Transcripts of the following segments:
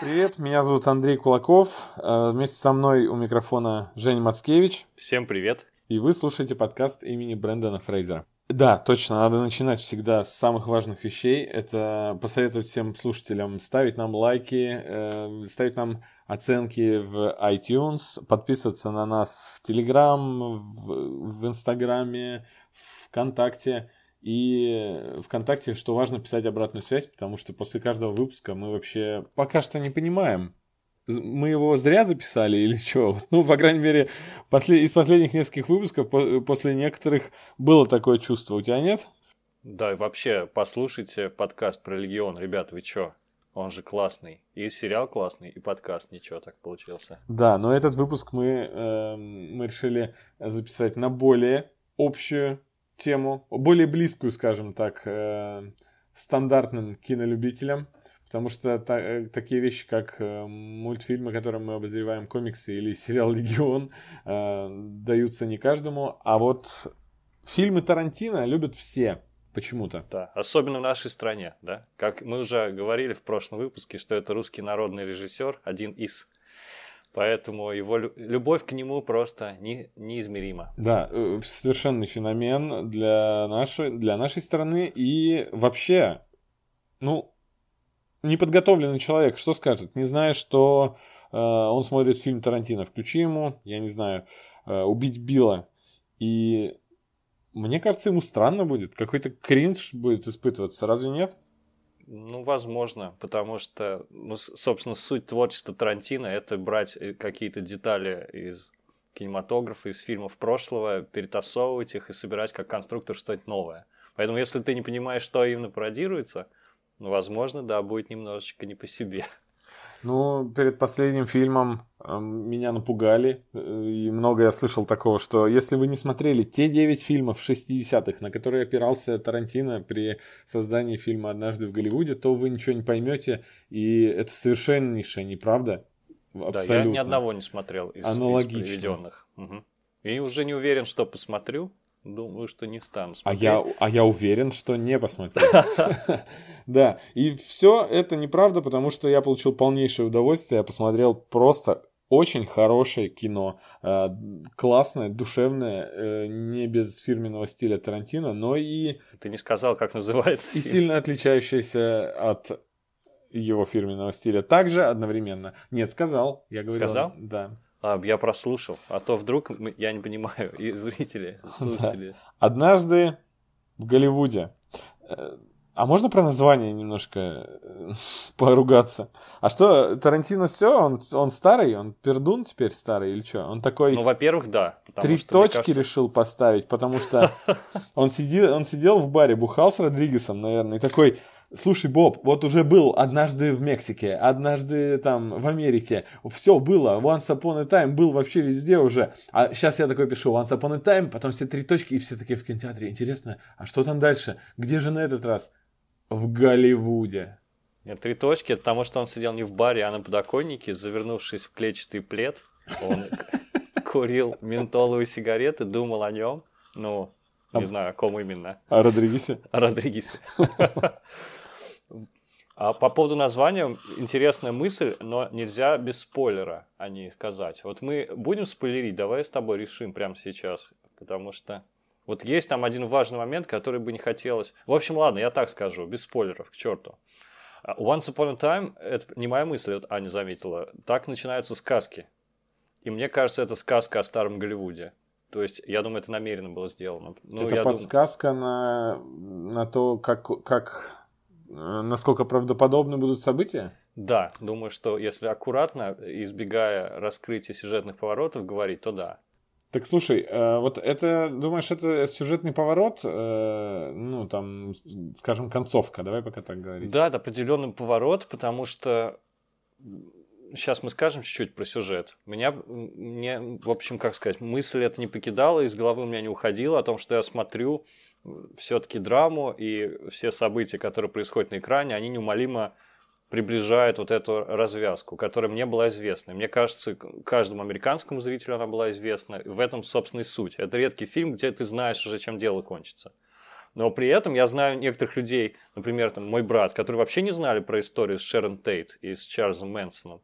Привет, меня зовут Андрей Кулаков. Э, Вместе со мной у микрофона Женя Мацкевич. Всем привет. И вы слушаете подкаст имени Брэндона Фрейзера. Да, точно, надо начинать всегда с самых важных вещей. Это посоветовать всем слушателям ставить нам лайки, э, ставить нам оценки в iTunes, подписываться на нас в Telegram, в, в Инстаграме, ВКонтакте. И ВКонтакте, что важно, писать обратную связь, потому что после каждого выпуска мы вообще пока что не понимаем, мы его зря записали или что? Ну, по крайней мере, после, из последних нескольких выпусков по, после некоторых было такое чувство. У тебя нет? Да, и вообще, послушайте подкаст про Легион. Ребята, вы чё? Он же классный. И сериал классный, и подкаст ничего так получился. Да, но этот выпуск мы, э, мы решили записать на более общую тему, более близкую, скажем так, э, стандартным кинолюбителям. Потому что та, э, такие вещи, как э, мультфильмы, которые мы обозреваем, комиксы или сериал «Легион», э, даются не каждому. А вот фильмы Тарантино любят все почему-то. Да, особенно в нашей стране, да. Как мы уже говорили в прошлом выпуске, что это русский народный режиссер, один из. Поэтому его любовь к нему просто не, неизмерима. Да, э, совершенный феномен для нашей, для нашей страны. И вообще, ну, неподготовленный человек, что скажет? Не зная, что э, он смотрит фильм Тарантино, включи ему, я не знаю, э, убить Билла. И мне кажется, ему странно будет. Какой-то кринж будет испытываться, разве нет? Ну, возможно, потому что, ну, собственно, суть творчества Тарантино – это брать э, какие-то детали из кинематографа, из фильмов прошлого, перетасовывать их и собирать как конструктор что-то новое. Поэтому, если ты не понимаешь, что именно пародируется, ну, возможно, да, будет немножечко не по себе. Ну, перед последним фильмом меня напугали, и много я слышал такого, что если вы не смотрели те 9 фильмов 60-х, на которые опирался Тарантино при создании фильма «Однажды в Голливуде», то вы ничего не поймете, и это совершеннейшая неправда. Абсолютно. Да, я ни одного не смотрел из, из приведенных. Угу. И уже не уверен, что посмотрю, Думаю, что не стану смотреть. А я, а я уверен, что не посмотрю. Да, и все это неправда, потому что я получил полнейшее удовольствие. Я посмотрел просто очень хорошее кино. Э, классное, душевное, э, не без фирменного стиля Тарантино, но и... Ты не сказал, как называется. И сильно отличающееся от его фирменного стиля. Также одновременно. Нет, сказал. Я говорил. Сказал? Да. А, я прослушал. А то вдруг я не понимаю, и зрители, слушатели. Однажды в Голливуде. А можно про название немножко э, поругаться? А что, Тарантино все, он, он старый, он пердун теперь старый или что? Он такой... Ну, во-первых, да. Три что, точки кажется... решил поставить, потому что он сидел, он сидел в баре, бухал с Родригесом, наверное, и такой, Слушай, Боб, вот уже был однажды в Мексике, однажды там в Америке. Все было. Once upon a time был вообще везде уже. А сейчас я такой пишу Once upon a time, потом все три точки, и все такие в кинотеатре. Интересно, а что там дальше? Где же на этот раз? В Голливуде. Нет, три точки, это потому что он сидел не в баре, а на подоконнике, завернувшись в клетчатый плед. Он курил ментоловые сигареты, думал о нем. Ну, не знаю, о ком именно. О Родригесе? О Родригесе. А по поводу названия интересная мысль, но нельзя без спойлера о ней сказать. Вот мы будем спойлерить, давай с тобой решим прямо сейчас, потому что вот есть там один важный момент, который бы не хотелось. В общем, ладно, я так скажу, без спойлеров, к черту. Once Upon a Time, это не моя мысль, вот Аня заметила, так начинаются сказки. И мне кажется, это сказка о старом Голливуде. То есть, я думаю, это намеренно было сделано. Ну, это подсказка дум... на, на то, как, как Э, насколько правдоподобны будут события? Да, думаю, что если аккуратно, избегая раскрытия сюжетных поворотов, говорить, то да. Так слушай, э, вот это, думаешь, это сюжетный поворот, э, ну там, скажем, концовка, давай пока так говорить. Да, это определенный поворот, потому что сейчас мы скажем чуть-чуть про сюжет. Меня, мне, в общем, как сказать, мысль это не покидала, из головы у меня не уходила о том, что я смотрю все-таки драму и все события, которые происходят на экране, они неумолимо приближают вот эту развязку, которая мне была известна. Мне кажется, каждому американскому зрителю она была известна. В этом, собственно, и суть. Это редкий фильм, где ты знаешь уже, чем дело кончится. Но при этом я знаю некоторых людей, например, там, мой брат, которые вообще не знали про историю с Шерон Тейт и с Чарльзом Мэнсоном.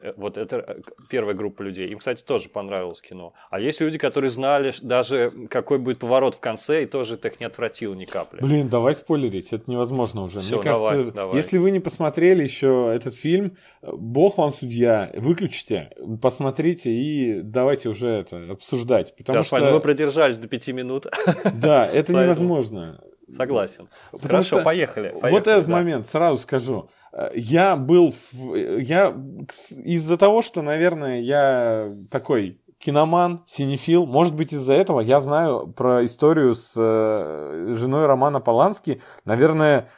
Э, вот это э, первая группа людей. Им, кстати, тоже понравилось кино. А есть люди, которые знали даже, какой будет поворот в конце, и тоже это их не отвратило ни капли. Блин, давай спойлерить, это невозможно уже. Всё, Мне кажется, давай, давай. если вы не посмотрели еще этот фильм, бог вам судья, выключите, посмотрите и давайте уже это обсуждать. Потому Да, что, Пань, мы продержались до пяти минут. да, это невозможно. Согласен. Потому Хорошо, что поехали. вот этот да. момент, сразу скажу. Я был... в- Я из-за того, что, наверное, я такой киноман, синефил, может быть, из-за этого я знаю про историю с э, женой Романа Полански, наверное,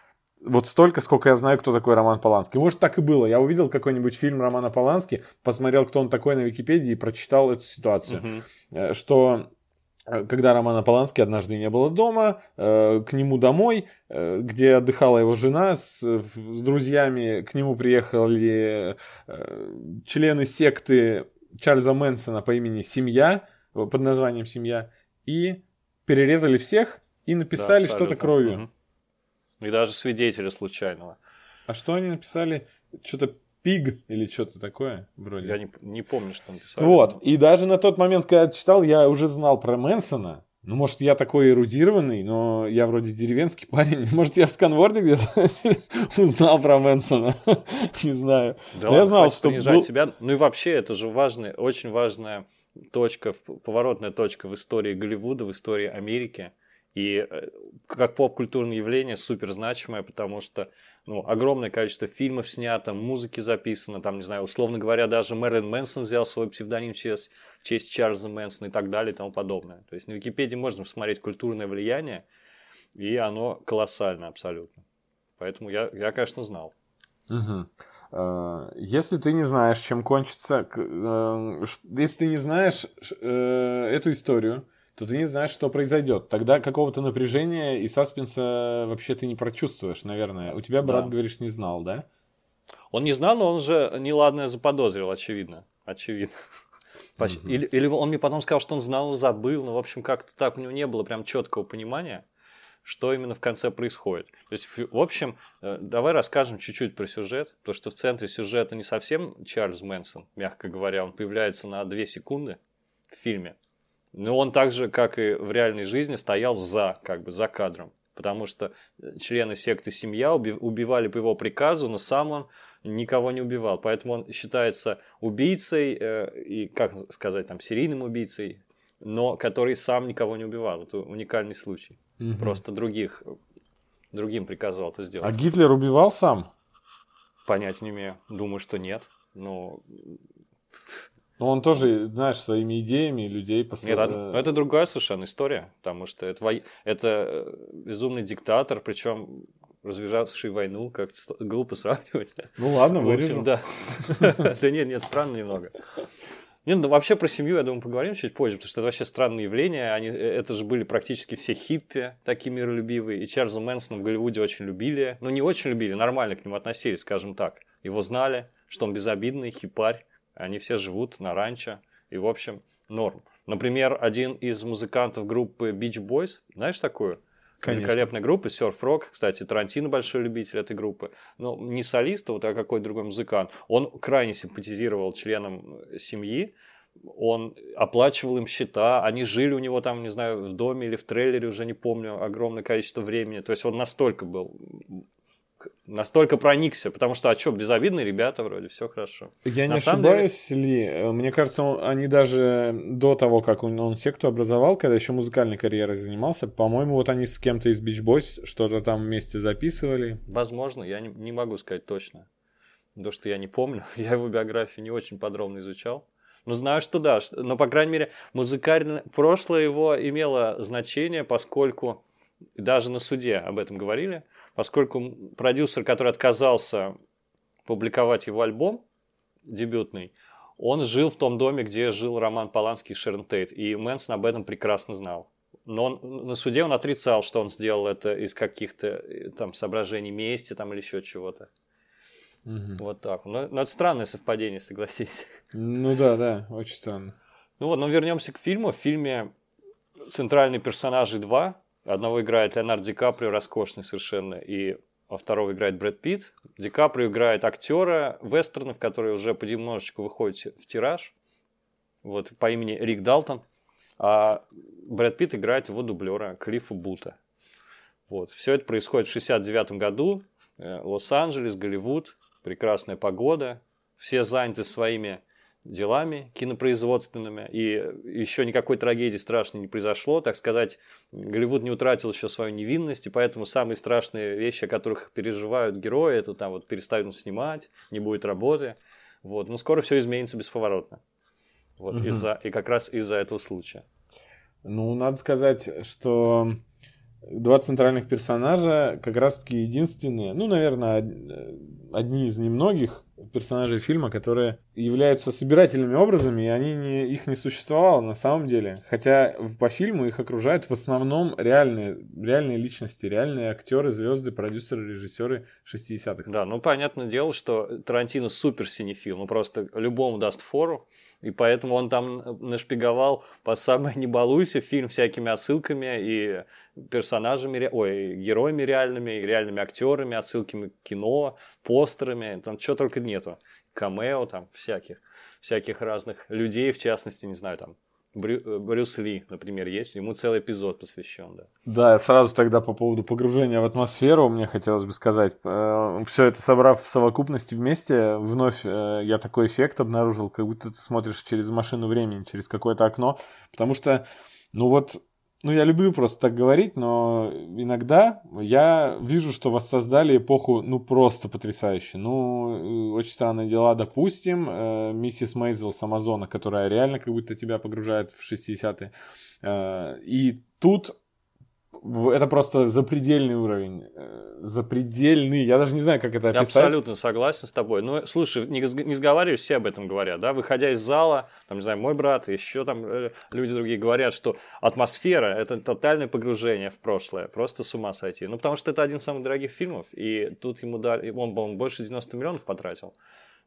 вот столько, сколько я знаю, кто такой Роман Полански. Может, так и было. Я увидел какой-нибудь фильм Романа Полански, посмотрел, кто он такой на Википедии и прочитал эту ситуацию. Э, что когда Романа Полански однажды не было дома, э, к нему домой, э, где отдыхала его жена с, с друзьями, к нему приехали э, члены секты Чарльза Мэнсона по имени «Семья», э, под названием «Семья», и перерезали всех и написали Да, что-то кровью. И даже свидетеля случайного. А что они написали? Что-то пиг или что-то такое вроде. Я не, не помню, что написали. Вот. И даже на тот момент, когда я читал, я уже знал про Мэнсона. Ну, может, я такой эрудированный, но я вроде деревенский парень. Может, я в сканворде где-то узнал про Мэнсона. Не знаю. Да я знал, что был- себя. Ну и вообще, это же важная, очень важная точка, поворотная точка в истории Голливуда, в истории Америки. И э, как поп-культурное явление супер значимое, потому что ну, огромное количество фильмов снято, музыки записано, там, не знаю, условно говоря, даже Мэрилин Мэнсон взял свой псевдоним в честь, в честь Чарльза Мэнсона и так далее и тому подобное. То есть на Википедии можно посмотреть культурное влияние, и оно колоссальное абсолютно. Поэтому я, я конечно, знал. Э, Если ты не знаешь, чем кончится, э, если ты не знаешь эту историю, то ты не знаешь, что произойдет. Тогда какого-то напряжения и саспенса вообще ты не прочувствуешь, наверное. У тебя брат, Да. говоришь, не знал, да? Он не знал, но он же неладное заподозрил, очевидно. Очевидно. Мгм. Или, или он мне потом сказал, что он знал, но забыл. Ну, в общем, как-то так у него не было прям четкого понимания, что именно в конце происходит. То есть, в общем, э, давай расскажем чуть-чуть про сюжет, потому что в центре сюжета не совсем Чарльз Мэнсон, мягко говоря, он появляется на 2 секунды в фильме. Но он так же, как и в реальной жизни, стоял за, как бы, за кадром. Потому что э, члены секты «Семья» уби- убивали по его приказу, но сам он никого не убивал. Поэтому он считается убийцей э, и, как сказать, там, серийным убийцей, но который сам никого не убивал. Это уникальный случай. Мгм. Просто других, другим приказывал это сделать. А Гитлер убивал сам? Понять не имею. Думаю, что нет. Но Ну, он тоже, знаешь, своими идеями людей посыл... Нет, это, это другая совершенно история, потому что это, вой- это э, безумный диктатор, причем развязавший войну, как глупо сравнивать. Ну ладно, В вырежу. общем, да. Да нет, нет, странно немного. Нет, ну вообще про семью, я думаю, поговорим чуть позже, потому что это вообще странное явление. Они, э, это же были практически все хиппи, такие миролюбивые. И Чарльза Мэнсона в Голливуде очень любили. Ну, не очень любили, нормально к нему относились, скажем так. Его знали, что он безобидный, хипарь. Они все живут на ранчо. И, в общем, норм. Например, один из музыкантов группы Beach Boys, знаешь такую? Конечно. Великолепная группа, Surf Rock. Кстати, Тарантино большой любитель этой группы. Но не солист, вот, а какой-то другой музыкант. Он крайне симпатизировал членам э, семьи. Он оплачивал им счета. Они жили у него там, не знаю, в доме или в трейлере, уже не помню, огромное количество времени. То есть он настолько был настолько проникся, потому что, а что, безобидные ребята вроде, все хорошо. Я На не ошибаюсь ли? Э, Мне кажется, он- они даже до того, как он, он секту образовал, когда еще музыкальной карьерой занимался, по-моему, вот они с кем-то из Beach Boys что-то там вместе записывали. Возможно, я не, не могу сказать точно. То, что я не помню. Я его биографию не очень подробно изучал. Но знаю, что да. но, по крайней мере, музыкальное прошлое его имело значение, поскольку даже на суде об этом говорили, поскольку продюсер, который отказался публиковать его альбом дебютный, он жил в том доме, где жил Роман Поланский и Шерон Тейт, и Мэнсон об этом прекрасно знал. Но он, на суде он отрицал, что он сделал это из каких-то э, там соображений мести там, или еще чего-то. Мгм. Вот так. Но, но это странное совпадение, согласись. Ну да, да, очень странно. Ну вот, но вернемся к фильму. В фильме центральные персонажи два. Одного играет Леонард Ди Каприо, роскошный совершенно, и а второго играет Брэд Питт. Ди Каприо играет актера вестернов, который уже понемножечку выходит в тираж. Вот, по имени Рик Далтон. А Брэд Питт играет его дублера Клиффа Бута. Вот. Все это происходит в 69 году. Э, Лос-Анджелес, Голливуд, прекрасная погода. Все заняты своими делами кинопроизводственными, и еще никакой трагедии страшной не произошло, так сказать, Голливуд не утратил еще свою невинность, и поэтому самые страшные вещи, о которых переживают герои, это там вот перестают снимать, не будет работы, вот, но скоро все изменится бесповоротно, вот, угу. из-за, и как раз из-за этого случая. Ну, надо сказать, что два центральных персонажа как раз-таки единственные, ну, наверное, одни из немногих персонажей фильма, которые являются собирательными образами, и они не, их не существовало на самом деле. Хотя по фильму их окружают в основном реальные, реальные личности, реальные актеры, звезды, продюсеры, режиссеры 60-х. Да, ну понятное дело, что Тарантино супер синефил, ну просто любому даст фору. И поэтому он там нашпиговал по самой не балуйся фильм всякими отсылками и персонажами, ой, героями реальными, реальными актерами, отсылками к кино, постерами, там что только нету. Камео там всяких, всяких разных людей, в частности, не знаю, там Брю, э, Брюс Ли, например, есть, ему целый эпизод посвящен, да. Да, сразу тогда по поводу погружения в атмосферу мне хотелось бы сказать. Э, Все это собрав в совокупности вместе, вновь э, я такой эффект обнаружил, как будто ты смотришь через машину времени, через какое-то окно, потому что, ну вот, ну, я люблю просто так говорить, но иногда я вижу, что воссоздали эпоху, ну, просто потрясающе. Ну, очень странные дела, допустим, э, миссис Мейзел с Амазона, которая реально как будто тебя погружает в 60-е. Э, и тут это просто запредельный уровень. Э, запредельный. Я даже не знаю, как это описать. Я абсолютно согласен с тобой. Но, слушай, не, не сговариваюсь, все об этом говорят, да? Выходя из зала, там, не знаю, мой брат, еще там э, люди другие говорят, что атмосфера – это тотальное погружение в прошлое. Просто с ума сойти. Ну, потому что это один из самых дорогих фильмов, и тут ему дали... Он, он больше 90 миллионов потратил.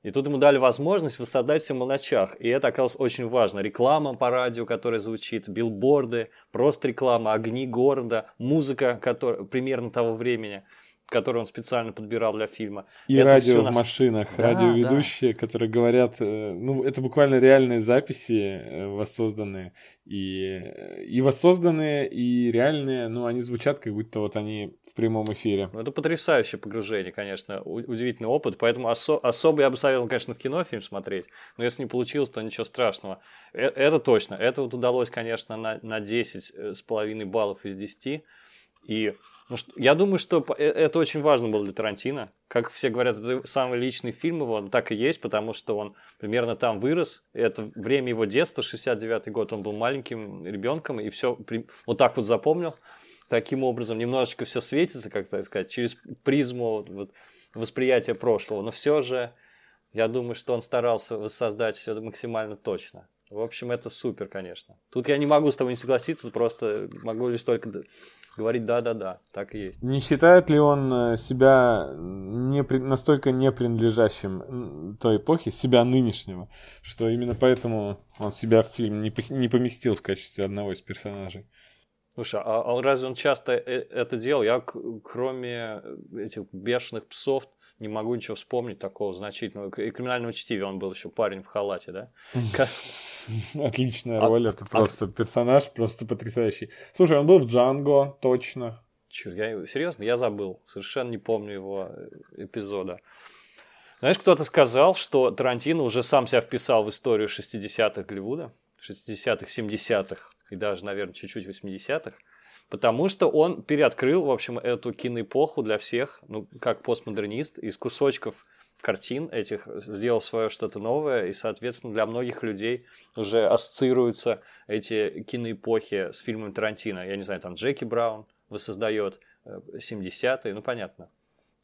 И тут ему дали возможность воссоздать все в мелочах. И это оказалось очень важно. Реклама по радио, которая звучит, билборды, просто реклама, огни города, музыка которая, примерно того времени который он специально подбирал для фильма. И это радио в нас... машинах, да, радиоведущие, да. которые говорят, э, ну, это буквально реальные записи э, воссозданные, и, э, и воссозданные, и реальные, ну, они звучат, как будто вот они в прямом эфире. Ну, это потрясающее погружение, конечно, удивительный опыт, поэтому осо- особо я бы советовал, конечно, в кино фильм смотреть, но если не получилось, то ничего страшного. Это точно, это вот удалось, конечно, на, на 10 с половиной баллов из 10, и ну, что, я думаю, что э, это очень важно было для Тарантино. Как все говорят, это самый личный фильм его, так и есть, потому что он примерно там вырос. Это время его детства, 69-й год, он был маленьким ребенком, и все вот так вот запомнил. Таким образом, немножечко все светится, как так сказать, через призму вот, восприятия прошлого. Но все же, я думаю, что он старался воссоздать все максимально точно. В общем, это супер, конечно. Тут я не могу с тобой не согласиться, просто могу лишь только говорить да-да-да, так и есть. Не считает ли он э, себя не, настолько не принадлежащим той эпохи, себя нынешнего, что именно поэтому он себя в фильм не, не поместил в качестве одного из персонажей? Слушай, а, а разве он часто э, это делал? Я, кроме этих бешеных псов, не могу ничего вспомнить такого значительного. И криминального чтивия он был еще парень в халате, да? Отличная роль, это просто персонаж, просто потрясающий. Слушай, он был в Джанго, точно. Черт, я, серьезно, я забыл. Совершенно не помню его э, эпизода. Знаешь, кто-то сказал, что Тарантино уже сам себя вписал в историю 60-х Голливуда, 60-х, 70-х и даже, наверное, чуть-чуть 80-х, потому что он переоткрыл, в общем, эту киноэпоху для всех, ну, как постмодернист, из кусочков картин этих сделал свое что-то новое, и, соответственно, для многих людей уже ассоциируются эти киноэпохи с фильмом Тарантино. Я не знаю, там Джеки Браун воссоздает 70-е, э, ну, понятно,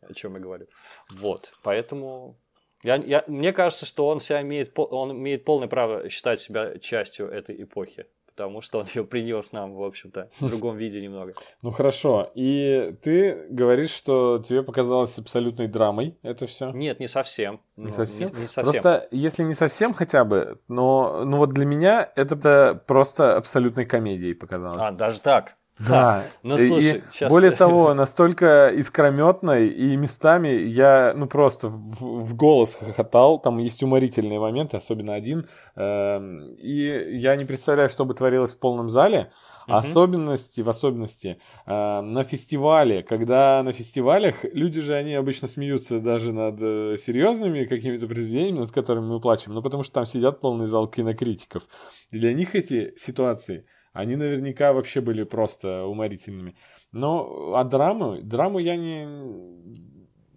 о чем я говорю. Вот, поэтому я, я, мне кажется, что он себя имеет, он имеет полное право считать себя частью этой эпохи потому что он ее принес нам, в общем-то, в другом виде немного. Ну хорошо. И ты говоришь, что тебе показалось абсолютной драмой это все? Нет, не совсем. Не ну, совсем? Не, не совсем. Просто если не совсем хотя бы, но ну вот для меня это просто абсолютной комедией показалось. А, даже так? Да, ну слушай, и сейчас... более того, настолько искрометной и местами я, ну просто в, в голос хохотал, там есть уморительные моменты, особенно один, э, и я не представляю, что бы творилось в полном зале, Угу. Особенности, в особенности э, на фестивале, когда на фестивалях люди же, они обычно смеются даже над э, серьезными какими-то произведениями, над которыми мы плачем, ну потому что там сидят полный зал кинокритиков. И для них эти ситуации они наверняка вообще были просто уморительными. Но а драму, драму я не... Ну,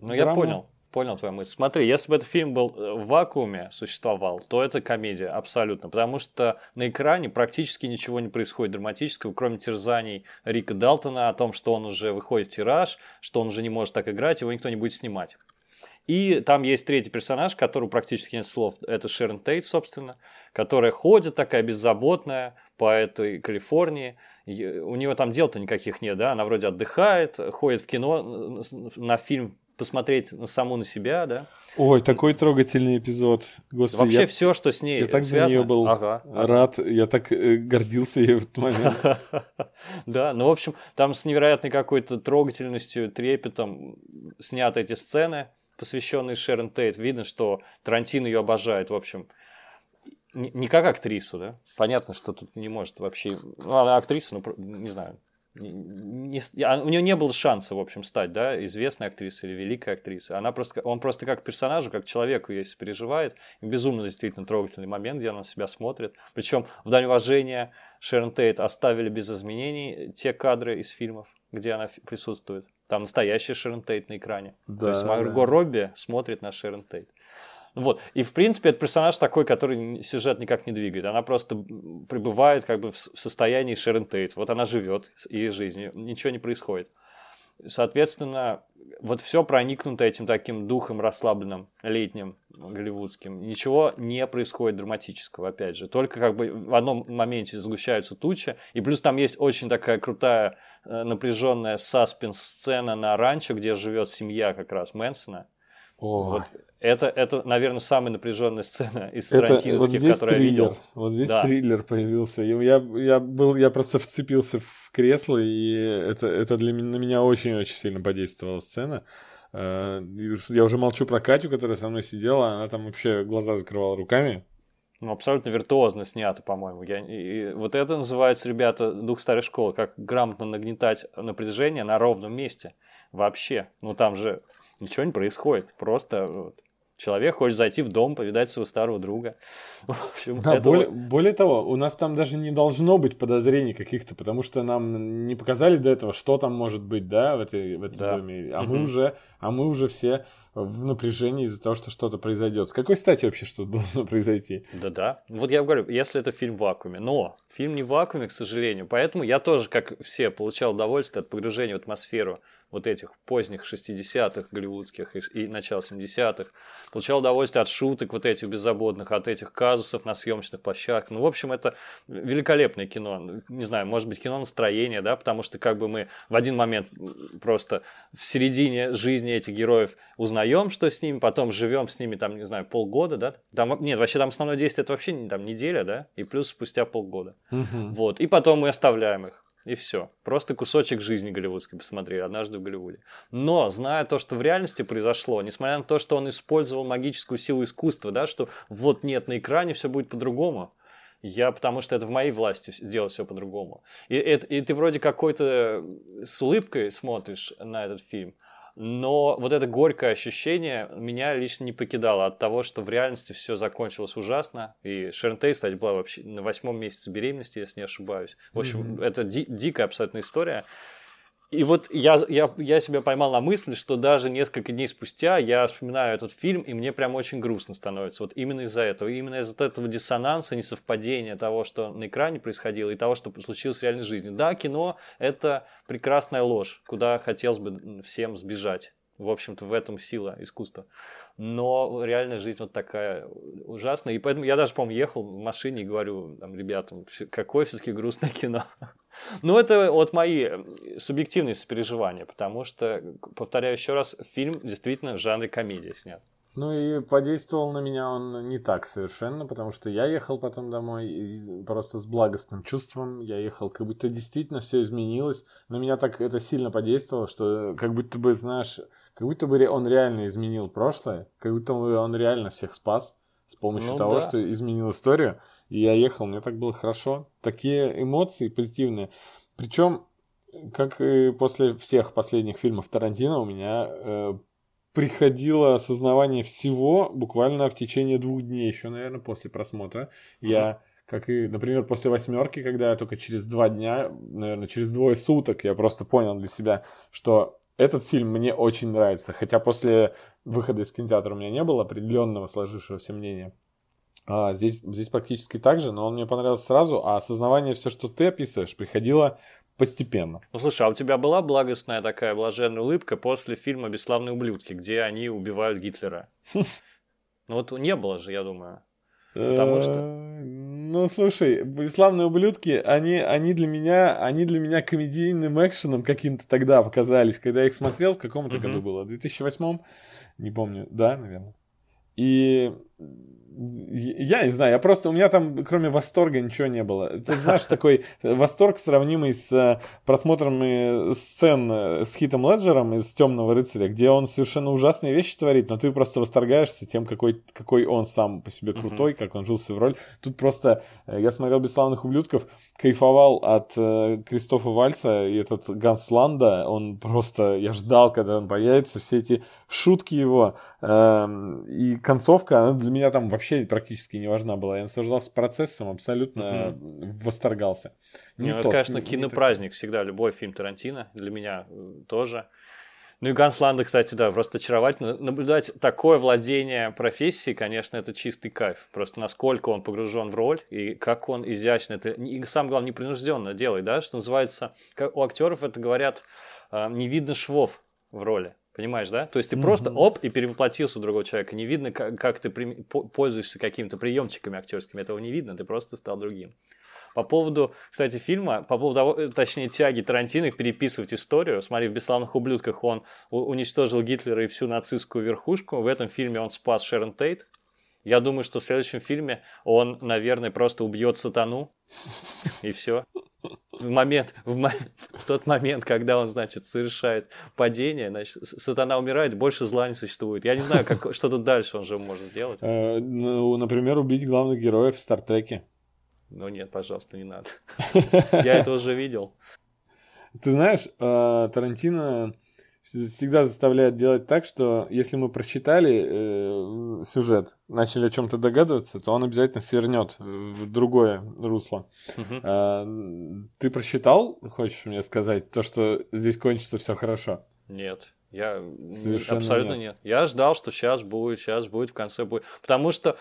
драму... я понял. Понял твою мысль. Смотри, если бы этот фильм был в вакууме, существовал, то это комедия, абсолютно. Потому что на экране практически ничего не происходит драматического, кроме терзаний Рика Далтона о том, что он уже выходит в тираж, что он уже не может так играть, его никто не будет снимать. И там есть третий персонаж, который практически нет слов. Это Шерон Тейт, собственно, которая ходит такая беззаботная по этой Калифорнии. У нее там дел-то никаких нет, да? Она вроде отдыхает, ходит в кино на фильм посмотреть саму на себя, да. Ой, такой трогательный эпизод. Господи, Вообще я, все, что с ней Я так связано. за нее был ага, рад, ага. я так э, гордился ей в этот момент. Да, ну, в общем, там с невероятной какой-то трогательностью, трепетом сняты эти сцены, посвященные Шерон Тейт. Видно, что Тарантино ее обожает, в общем. Не как актрису, да? Понятно, что тут не может вообще... Ну, она актриса, ну, не знаю, не, а, у нее не было шанса, в общем, стать, да, известной актрисой или великой актрисой. Она просто, он просто как персонажу, как человеку, если переживает. Безумно действительно трогательный момент, где она на себя смотрит. Причем в дань уважения Шерон Тейт оставили без изменений те кадры из фильмов, где она присутствует. Там настоящая Шерон Тейт на экране. Да, То есть Марго да. Робби смотрит на Шерон Тейт. Вот. И, в принципе, это персонаж такой, который сюжет никак не двигает. Она просто пребывает как бы в состоянии Шерон Тейт. Вот она живет ее жизнью, ничего не происходит. Соответственно, вот все проникнуто этим таким духом расслабленным, летним, голливудским. Ничего не происходит драматического, опять же. Только как бы в одном моменте сгущаются тучи. И плюс там есть очень такая крутая э, напряженная саспенс-сцена на ранчо, где живет семья как раз Мэнсона. О. Вот это, это, наверное, самая напряженная сцена из тарантиновских, вот которую я видел. Вот здесь да. триллер появился. Я, я, был, я просто вцепился в кресло, и это, это для меня, на меня очень-очень сильно подействовала сцена. Э, я уже молчу про Катю, которая со мной сидела, она там вообще глаза закрывала руками. Ну, абсолютно виртуозно снято, по-моему. Я, и вот это называется, ребята, дух старой школы, как грамотно нагнетать напряжение на ровном месте. Вообще. Ну, там же ничего не происходит. Просто вот, Человек хочет зайти в дом, повидать своего старого друга. В общем, да, этого... более, более того, у нас там даже не должно быть подозрений каких-то, потому что нам не показали до этого, что там может быть, да, в, этой, в этом да. доме. А, угу. мы уже, а мы уже все в напряжении из-за того, что что-то произойдет. С какой стати вообще что должно произойти? Да-да. Вот я говорю, если это фильм в вакууме. Но фильм не в вакууме, к сожалению. Поэтому я тоже, как все, получал удовольствие от погружения в атмосферу вот этих поздних 60-х голливудских и, и начала 70-х. Получал удовольствие от шуток вот этих беззаботных, от этих казусов на съемочных площадках. Ну, в общем, это великолепное кино. Не знаю, может быть, кино настроения, да, потому что как бы мы в один момент просто в середине жизни этих героев узнаем, что с ними, потом живем с ними, там, не знаю, полгода, да. Там, нет, вообще там основное действие это вообще там неделя, да, и плюс спустя полгода. Угу. Вот. И потом мы оставляем их и все. Просто кусочек жизни голливудской посмотрели однажды в Голливуде. Но, зная то, что в реальности произошло, несмотря на то, что он использовал магическую силу искусства, да, что вот нет, на экране все будет по-другому, я, потому что это в моей власти сделать все по-другому. И, и, и ты вроде какой-то с улыбкой смотришь на этот фильм, но вот это горькое ощущение меня лично не покидало от того, что в реальности все закончилось ужасно. И Шерон Тей, кстати, была вообще на восьмом месяце беременности, если не ошибаюсь. В общем, mm-hmm. это ди- дикая абсолютно история. И вот я, я, я себя поймал на мысли, что даже несколько дней спустя я вспоминаю этот фильм, и мне прям очень грустно становится. Вот именно из-за этого. Именно из-за этого диссонанса, несовпадения того, что на экране происходило, и того, что случилось в реальной жизни. Да, кино — это прекрасная ложь, куда хотелось бы всем сбежать. В общем-то, в этом сила искусства но реальная жизнь вот такая ужасная. И поэтому я даже, по-моему, ехал в машине и говорю там, ребятам, какое все-таки грустное кино. Ну, это вот мои субъективные сопереживания, потому что, повторяю еще раз, фильм действительно в жанре комедии снят. Ну и подействовал на меня он не так совершенно, потому что я ехал потом домой просто с благостным чувством. Я ехал, как будто действительно все изменилось. На меня так это сильно подействовало, что как будто бы, знаешь, как будто бы он реально изменил прошлое, как будто бы он реально всех спас с помощью ну, того, да. что изменил историю. И я ехал, мне так было хорошо. Такие эмоции позитивные. Причем, как и после всех последних фильмов Тарантино, у меня э, приходило осознавание всего буквально в течение двух дней, еще, наверное, после просмотра. Mm-hmm. Я, как и, например, после восьмерки, когда я только через два дня, наверное, через двое суток я просто понял для себя, что этот фильм мне очень нравится. Хотя после выхода из кинотеатра у меня не было определенного сложившегося мнения. А, здесь, здесь практически так же, но он мне понравился сразу, а осознавание все, что ты описываешь, приходило постепенно. Ну слушай, а у тебя была благостная такая блаженная улыбка после фильма «Бесславные ублюдки», где они убивают Гитлера? Ну вот не было же, я думаю. Потому что... Э, ну, слушай, «Бесславные ублюдки», они, они, для меня, они для меня комедийным экшеном каким-то тогда показались, когда я их смотрел, в каком-то году было? В 2008 Не помню. Да, наверное. И я не знаю, я просто, у меня там кроме восторга ничего не было. Ты знаешь, такой восторг, сравнимый с э, просмотром э, сцен э, с Хитом Леджером из «Темного рыцаря», где он совершенно ужасные вещи творит, но ты просто восторгаешься тем, какой, какой он сам по себе крутой, как он жил свою роль. Тут просто, я смотрел «Бесславных ублюдков», кайфовал от э, Кристофа Вальца, и этот Ганс Ланда, он просто, я ждал, когда он появится, все эти шутки его, и концовка, она для меня там вообще практически не важна была. Я наслаждался процессом, абсолютно угу. восторгался. Не ну, тот, это, конечно, не, кинопраздник не всегда, любой фильм Тарантино, для меня э, тоже. Ну и Ганс Ланда, кстати, да, просто очаровательно. Наблюдать такое владение профессией, конечно, это чистый кайф. Просто насколько он погружен в роль и как он изящно это, и самое главное, непринужденно делает, да, что называется, как у актеров это говорят, э, не видно швов в роли. Понимаешь, да? То есть ты mm-hmm. просто оп и перевоплотился в другого человека. Не видно, как, как ты при, пользуешься какими-то приемчиками актерскими. Этого не видно, ты просто стал другим. По поводу, кстати, фильма, по поводу того, э, точнее, тяги Тарантино переписывать историю. Смотри, в «Бесславных ублюдках» он уничтожил Гитлера и всю нацистскую верхушку. В этом фильме он спас Шерон Тейт. Я думаю, что в следующем фильме он, наверное, просто убьет сатану. И все в момент, в, момент, в тот момент, когда он, значит, совершает падение, значит, сатана умирает, больше зла не существует. Я не знаю, как, что тут дальше он же может сделать. Э, ну, например, убить главных героев в Стартреке. Ну нет, пожалуйста, не надо. Я это уже видел. Ты знаешь, э, Тарантино всегда заставляет делать так, что если мы прочитали э, сюжет, начали о чем-то догадываться, то он обязательно свернет в другое русло. Угу. Э, ты прочитал, хочешь мне сказать, то, что здесь кончится все хорошо? Нет. Я Совершенно абсолютно нет. нет. Я ждал, что сейчас будет, сейчас будет, в конце будет. Потому что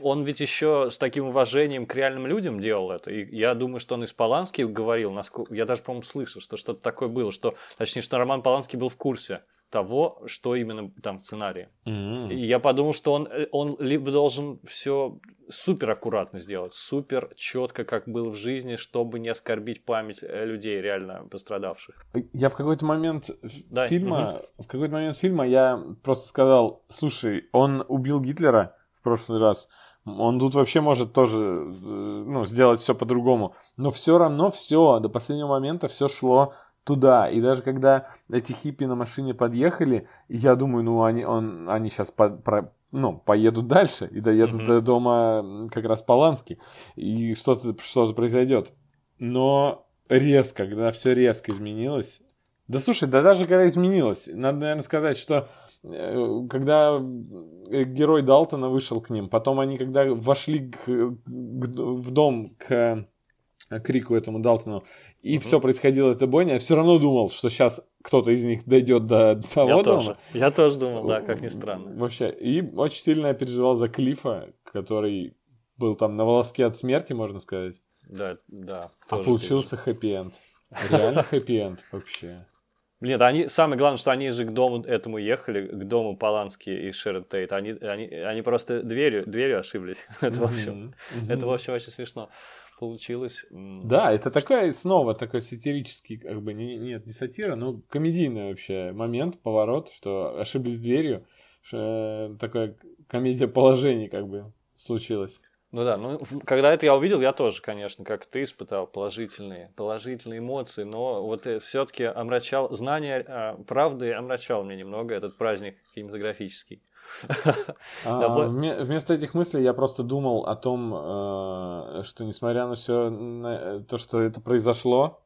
он ведь еще с таким уважением к реальным людям делал это. И я думаю, что он из Полански говорил, насколько... я даже, по-моему, слышал, что что-то такое было, что, точнее, что Роман Поланский был в курсе того, что именно там в сценарии. Mm-hmm. И я подумал, что он, он либо должен все супер аккуратно сделать, супер четко, как было в жизни, чтобы не оскорбить память э, людей, реально пострадавших. Я в какой-то момент да. фильма, угу. в какой-то момент фильма я просто сказал, слушай, он убил Гитлера в прошлый раз, он тут вообще может тоже э, ну, сделать все по-другому. Но все равно все, до последнего момента все шло туда. И даже когда эти хиппи на машине подъехали, я думаю, ну они, он, они сейчас по, про, ну, поедут дальше и доедут mm-hmm. до дома как раз Полански. И что-то что произойдет. Но резко, когда все резко изменилось. Да слушай, да даже когда изменилось, надо, наверное, сказать, что э, когда герой Далтона вышел к ним, потом они, когда вошли к, к, в дом к крику этому Далтону, и uh-huh. все происходило эта бойня, я все равно думал, что сейчас кто-то из них дойдет до того я дома. Тоже. Я тоже думал, да, как ни странно. Вообще, и очень сильно я переживал за Клифа, который был там на волоске от смерти, можно сказать. Да, да. А получился хэппи-энд. Реально хэппи-энд вообще. Нет, они, самое главное, что они же к дому этому ехали, к дому Полански и Шерон Тейт. Они, они, они просто дверью, дверью ошиблись. это, в общем, это, в общем, очень смешно получилось. Да, это такой, снова такой сатирический, как бы, не, нет, не сатира, но комедийный вообще момент, поворот, что ошиблись дверью, э, такая комедия положений как бы случилась. Ну да, ну когда это я увидел, я тоже, конечно, как ты испытал положительные, положительные эмоции, но вот э, все-таки омрачал, знание э, правды омрачал мне немного этот праздник кинематографический. А, вместо этих мыслей я просто думал о том, э, что несмотря на все на то, что это произошло,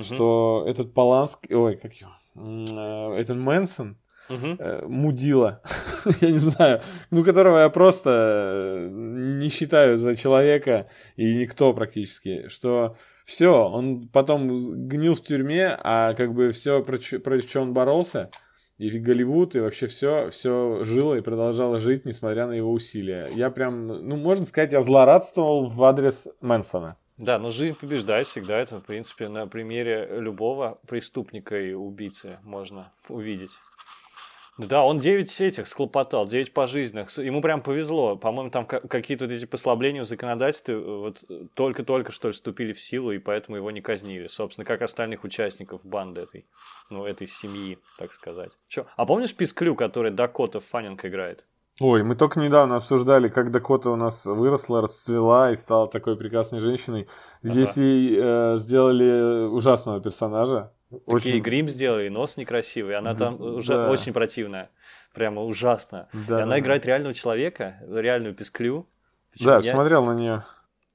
что этот Поланский, ой, как его, э, этот Мэнсон, мудила, я не знаю, ну, которого я просто не считаю за человека и никто практически, что все, он потом гнил в тюрьме, а как бы все, против, против чего он боролся, и Голливуд, и вообще все, все жило и продолжало жить, несмотря на его усилия. Я прям, ну, можно сказать, я злорадствовал в адрес Мэнсона. Да, но жизнь побеждает всегда. Это, в принципе, на примере любого преступника и убийцы можно увидеть. Да, он 9 этих склопотал, 9 пожизненных. Ему прям повезло. По-моему, там какие-то вот эти послабления в законодательстве э, вот только-только, что ли, вступили в силу, и поэтому его не казнили. Собственно, как остальных участников банды этой, ну, этой семьи, так сказать. Чё? А помнишь Писклю, который Дакота Фаннинг играет? Ой, мы только недавно обсуждали, как Дакота у нас выросла, расцвела и стала такой прекрасной женщиной. Здесь ага. ей э, сделали ужасного персонажа. Очень... Такие грим сделали, нос некрасивый, она там да. уже очень противная. Прямо ужасно. Да, и она да. играет реального человека, реальную писклю. Причем да, я... смотрел на нее.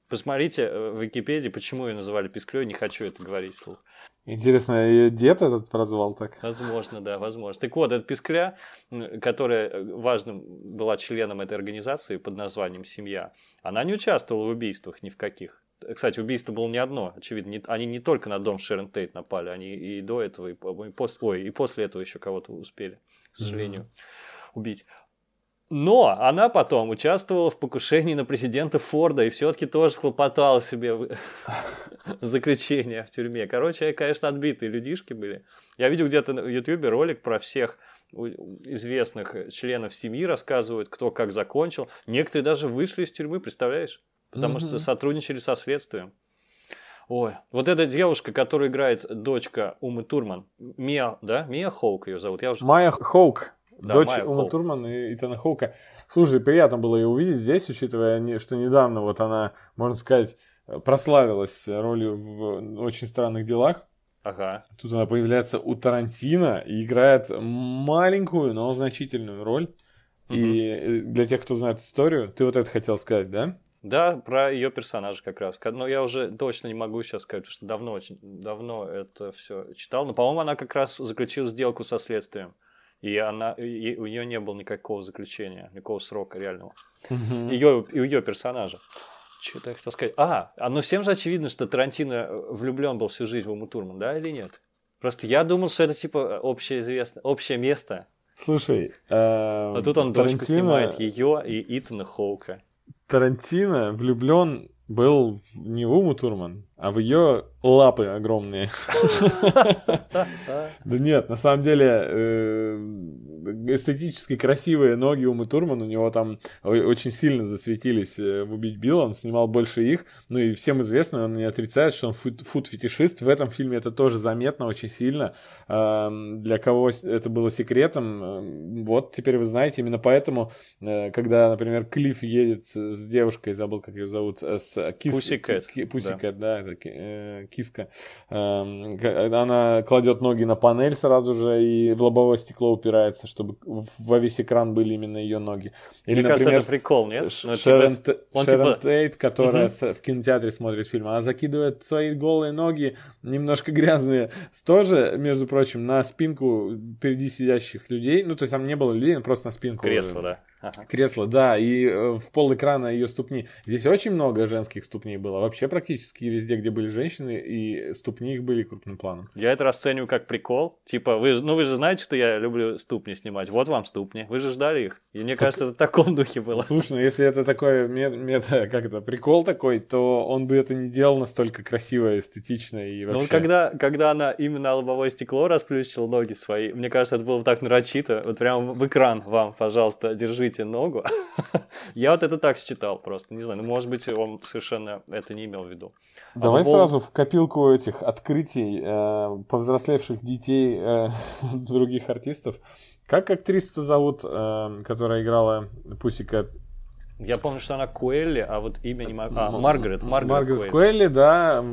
Посмотрите э, в Википедии, почему ее называли писклей, не хочу это говорить вслух. Интересно, ее дед этот прозвал так? Возможно, да, возможно. Так вот, эта пискля, которая э, важным была членом этой организации под названием «Семья», она не участвовала в убийствах ни в каких. Кстати, убийство было не одно, очевидно. Не, они не только на дом Шерон Тейт напали, они и до этого, и, и, после, ой, и после этого еще кого-то успели, к сожалению, mm-hmm. убить. Но она потом участвовала в покушении на президента Форда и все-таки тоже схлопотала себе заключение в тюрьме. Короче, конечно, отбитые людишки были. Я видел где-то на Ютубе ролик про всех известных членов семьи, рассказывают, кто как закончил. Некоторые даже вышли из тюрьмы, представляешь? Потому mm-hmm. что сотрудничали со следствием. Ой, вот эта девушка, которая играет дочка Умы Турман, Мия, да? Мия Хоук ее зовут. Я уже... Майя Хоук, да, дочь Майя Умы Хоук. Турман и Итана Хоука. Слушай, приятно было ее увидеть здесь, учитывая, что недавно вот она, можно сказать, прославилась ролью в очень странных делах. Ага. Тут она появляется у Тарантино и играет маленькую, но значительную роль. Угу. И для тех, кто знает историю, ты вот это хотел сказать, да? Да, про ее персонажа как раз. Но я уже точно не могу сейчас сказать, потому что давно очень давно это все читал. Но, по-моему, она как раз заключила сделку со следствием. И она, и у нее не было никакого заключения, никакого срока реального. Угу. Ее, и ее персонажа. Что-то я хотел сказать. А, а ну всем же очевидно, что Тарантино влюблен был всю жизнь в Уму Турман, да, или нет? Просто я думал, что это типа общее известно, общее место. Слушай, а тут он Тарантино... дочку снимает ее и Итана Хоука. Тарантино влюблен был не в Уму Турман, а в ее лапы огромные. Да нет, на самом деле э, эстетически красивые ноги у Турман, у него там очень сильно засветились э, в «Убить Билла», он снимал больше их, ну и всем известно, он не отрицает, что он фуд-фетишист, в этом фильме это тоже заметно очень сильно, для кого это было секретом, э, вот теперь вы знаете, именно поэтому, когда, например, Клифф едет с девушкой, забыл, как ее зовут, с Кис... Пусикэт. Пусикэт, да, да это, киска, она кладет ноги на панель сразу же и в лобовое стекло упирается, чтобы во весь экран были именно ее ноги. Или, Мне например, кажется, это прикол, нет? Ну, Шерон, типа, Шерон типа... Тейт, которая угу. в кинотеатре смотрит фильм, она закидывает свои голые ноги, немножко грязные, тоже, между прочим, на спинку впереди сидящих людей. Ну, то есть там не было людей, просто на спинку. Кресло, да. Ага. Кресло, да, и э, в пол экрана ее ступни. Здесь очень много женских ступней было. Вообще практически везде, где были женщины, и ступни их были крупным планом. Я это расцениваю как прикол. Типа, вы, ну вы же знаете, что я люблю ступни снимать. Вот вам ступни. Вы же ждали их. И мне так... кажется, это в таком духе было. Слушай, ну если это такой мета, как это, прикол такой, то он бы это не делал настолько красиво, эстетично и ну, вообще. Ну, когда, когда она именно лобовое стекло расплющила ноги свои, мне кажется, это было так нарочито. Вот прям в экран вам, пожалуйста, держите открытие ногу. Я вот это так считал просто, не знаю, ну, может быть, он совершенно это не имел в виду. Давай а сразу в копилку этих открытий э, повзрослевших детей э, других артистов. Как актрису зовут, э, которая играла Пусика я помню, что она Куэлли, а вот имя не могу. А, Маргарет. Маргарет, Маргарет Куэлли. Куэлли, да.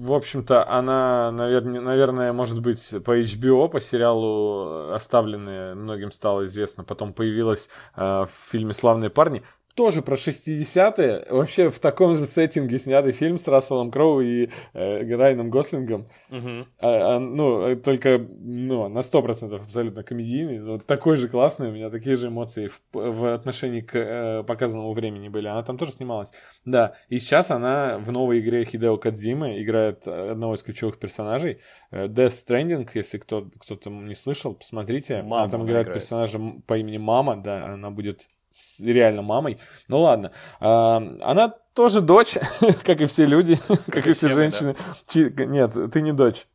В общем-то, она, наверное, может быть, по HBO, по сериалу «Оставленные» многим стало известно. Потом появилась э, в фильме «Славные парни» тоже про 60-е, вообще в таком же сеттинге снятый фильм с Расселом Кроу и э, Райаном Гослингом. Uh-huh. А, а, ну, только ну, на 100% абсолютно комедийный. Вот такой же классный, у меня такие же эмоции в, в отношении к э, показанному времени были. Она там тоже снималась. Да, и сейчас она в новой игре Хидео Кадзимы играет одного из ключевых персонажей. Э, Death Stranding, если кто, кто-то не слышал, посмотрите. Мама она там играет, играет персонажа по имени Мама, да, она будет с реально мамой. Ну ладно. А, она тоже дочь, как и все люди, как и все женщины. Нет, ты не дочь.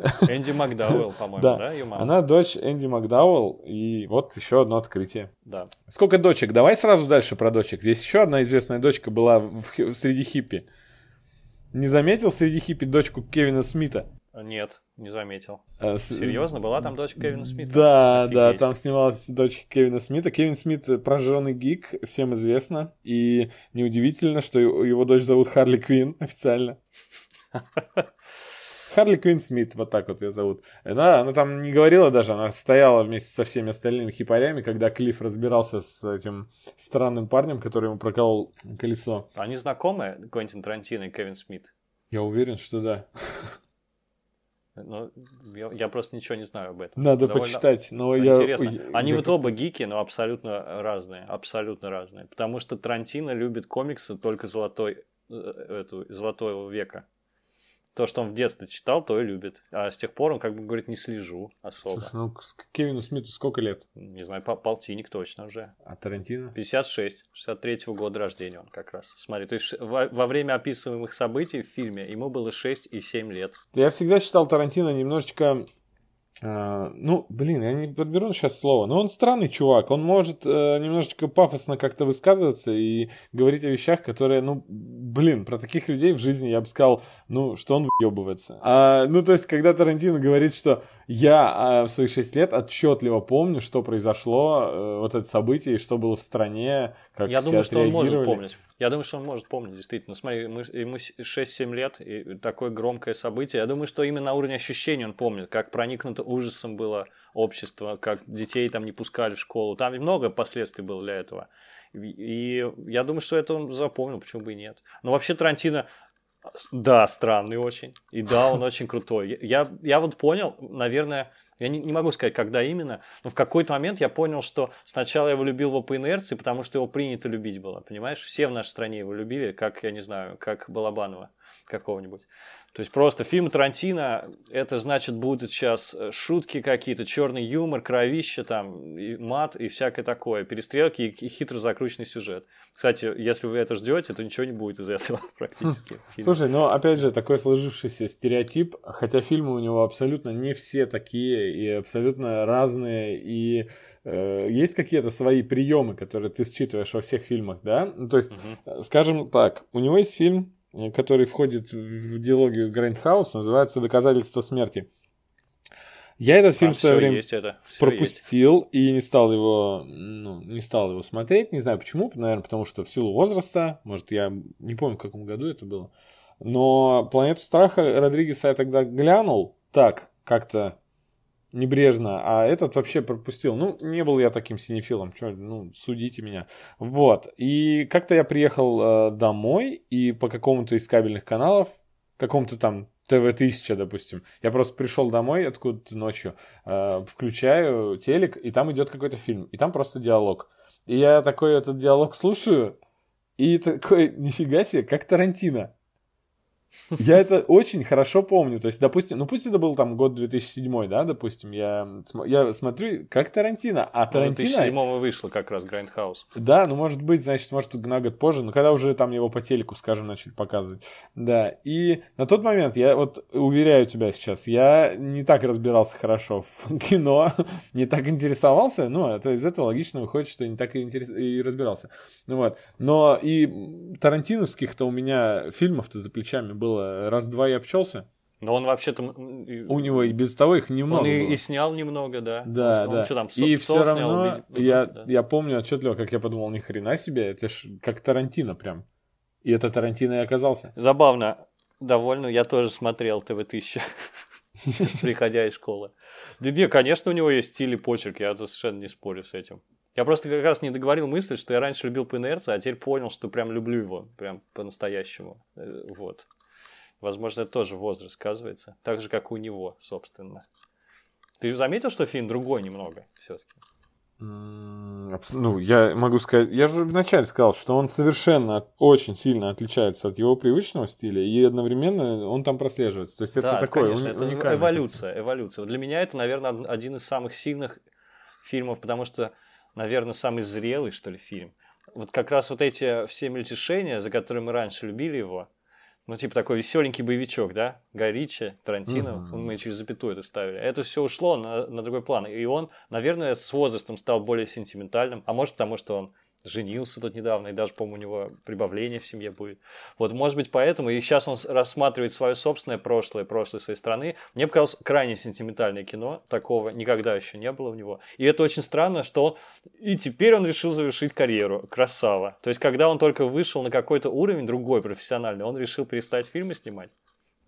Энди Макдауэлл, по-моему, да, да ее мама? Она дочь Энди Макдауэлл, и вот еще одно открытие. Да. Сколько дочек? Давай сразу дальше про дочек. Здесь еще одна известная дочка была в, в, среди хиппи. Не заметил среди хиппи дочку Кевина Смита? Нет, не заметил. А, Серьезно, была там дочка Кевина Смита? Да, Офигеть. да, там снималась дочка Кевина Смита. Кевин Смит прожженный гик, всем известно. И неудивительно, что его дочь зовут Харли Квин официально. Харли Квин Смит, вот так вот ее зовут. Да, она там не говорила даже, она стояла вместе со всеми остальными хипарями, когда Клифф разбирался с этим странным парнем, который ему проколол колесо. Они знакомы, Квентин Тарантино и Кевин Смит? Я уверен, что да. Ну, я, я просто ничего не знаю об этом. Надо Довольно почитать. Но интересно. Я... Они я... вот оба гики, но абсолютно разные. Абсолютно разные. Потому что Тарантино любит комиксы только золотой, э, эту, золотого века то, что он в детстве читал, то и любит. А с тех пор он, как бы говорит, не слежу особо. Слушай, ну Кевину Смиту сколько лет? Не знаю, полтинник точно уже. А Тарантино? 56. 63-го года рождения он как раз. Смотри, то есть во, во время описываемых событий в фильме ему было 6 и 7 лет. Я всегда считал Тарантино немножечко ну, блин, я не подберу сейчас слово, но он странный чувак, он может uh, немножечко пафосно как-то высказываться и говорить о вещах, которые, ну, блин, про таких людей в жизни я бы сказал, ну, что он въебывается. А, ну, то есть, когда Тарантино говорит, что я а, в свои 6 лет отчетливо помню, что произошло, э, вот это событие, и что было в стране, как Я думаю, что он может помнить. Я думаю, что он может помнить, действительно. Смотри, мы, ему 6-7 лет, и такое громкое событие. Я думаю, что именно на уровне ощущений он помнит, как проникнуто ужасом было общество, как детей там не пускали в школу. Там много последствий было для этого. И я думаю, что это он запомнил, почему бы и нет. Но вообще Тарантино да, странный очень. И да, он очень крутой. Я, я вот понял, наверное, я не, не могу сказать, когда именно, но в какой-то момент я понял, что сначала я его любил его по инерции, потому что его принято любить было, понимаешь? Все в нашей стране его любили, как, я не знаю, как Балабанова какого-нибудь. То есть просто фильм Тарантино, это значит будут сейчас э, шутки какие-то, черный юмор, кровище там, и мат и всякое такое, перестрелки и хитро закрученный сюжет. Кстати, если вы это ждете, то ничего не будет из этого практически. Слушай, ну опять же, такой сложившийся стереотип, хотя фильмы у него абсолютно не все такие и абсолютно разные, и э, есть какие-то свои приемы, которые ты считываешь во всех фильмах, да? Ну, то есть, угу. скажем так, у него есть фильм который входит в дилогию Грайндхаус, называется «Доказательство смерти». Я этот фильм а, в свое время это. пропустил есть. и не стал его, ну, не стал его смотреть. Не знаю почему, наверное, потому что в силу возраста, может, я не помню, в каком году это было. Но «Планету страха» Родригеса я тогда глянул так, как-то небрежно, а этот вообще пропустил. Ну, не был я таким синефилом, что, ну, судите меня. Вот, и как-то я приехал э, домой, и по какому-то из кабельных каналов, какому-то там ТВ-1000, допустим, я просто пришел домой откуда-то ночью, э, включаю телек, и там идет какой-то фильм, и там просто диалог. И я такой этот диалог слушаю, и такой, нифига себе, как Тарантино. Я это очень хорошо помню. То есть, допустим, ну пусть это был там год 2007, да, допустим, я, я смотрю, как Тарантино, а ну, Тарантино... В 2007 вышло как раз Грайндхаус. Да, ну может быть, значит, может на год позже, но когда уже там его по телеку, скажем, начали показывать. Да, и на тот момент, я вот уверяю тебя сейчас, я не так разбирался хорошо в кино, не так интересовался, ну, это из этого логично выходит, что не так и, интерес... и разбирался. Ну вот, но и тарантиновских-то у меня фильмов-то за плечами было раз-два и обчелся. Но он вообще-то... У него и без того их немного Он и, и снял немного, да. Да, он, да. Он что, там, и все равно снял, я, да. я помню отчетливо, как я подумал, ни хрена себе, это ж как Тарантино прям. И это Тарантино и оказался. Забавно. Довольно, я тоже смотрел ТВ-1000, приходя из школы. Да не, конечно, у него есть стиль и почерк, я совершенно не спорю с этим. Я просто как раз не договорил мысль, что я раньше любил по инерции, а теперь понял, что прям люблю его, прям по-настоящему. Э, вот. Возможно, это тоже возраст сказывается. Так же, как у него, собственно. Ты заметил, что фильм другой немного все-таки? Ну, я могу сказать, я же вначале сказал, что он совершенно очень сильно отличается от его привычного стиля, и одновременно он там прослеживается. То есть это да, такое конечно, это эволюция, эволюция. Для меня это, наверное, один из самых сильных фильмов, потому что наверное, самый зрелый, что ли, фильм. Вот как раз вот эти все мельтешения, за которые мы раньше любили его, ну, типа такой веселенький боевичок, да? Гай Ричи, Тарантино, mm-hmm. мы через запятую это ставили. Это все ушло на, на другой план. И он, наверное, с возрастом стал более сентиментальным. А может, потому что он женился тут недавно, и даже, по-моему, у него прибавление в семье будет. Вот, может быть, поэтому, и сейчас он рассматривает свое собственное прошлое, прошлое своей страны. Мне показалось крайне сентиментальное кино, такого никогда еще не было у него. И это очень странно, что он... И теперь он решил завершить карьеру. Красава. То есть, когда он только вышел на какой-то уровень другой, профессиональный, он решил перестать фильмы снимать.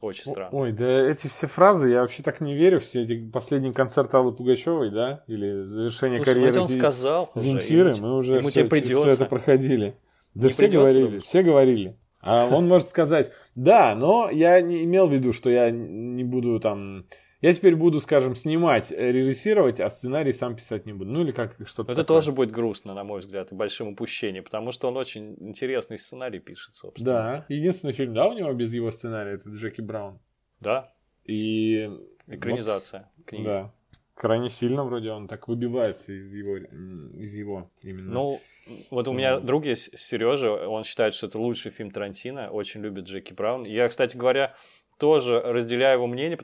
Очень странно. Ой, да эти все фразы, я вообще так не верю. Все эти последний концерт Аллы Пугачевой, да? Или завершение Слушай, карьеры он сказал Земфиры, мы уже ему все, все это проходили. Да не все говорили, думаешь? все говорили. А он может сказать, да, но я не имел в виду, что я не буду там я теперь буду, скажем, снимать, э, режиссировать, а сценарий сам писать не буду. Ну или как что-то Это такое. тоже будет грустно, на мой взгляд, и большим упущением, потому что он очень интересный сценарий пишет, собственно. Да, единственный фильм, да, у него без его сценария, это Джеки Браун. Да. И... Экранизация вот, книги. Да. Крайне сильно вроде он так выбивается из его, из его именно. Ну, вот у меня друг есть, Сережа, он считает, что это лучший фильм Тарантино, очень любит Джеки Браун. Я, кстати говоря, тоже разделяю его мнение,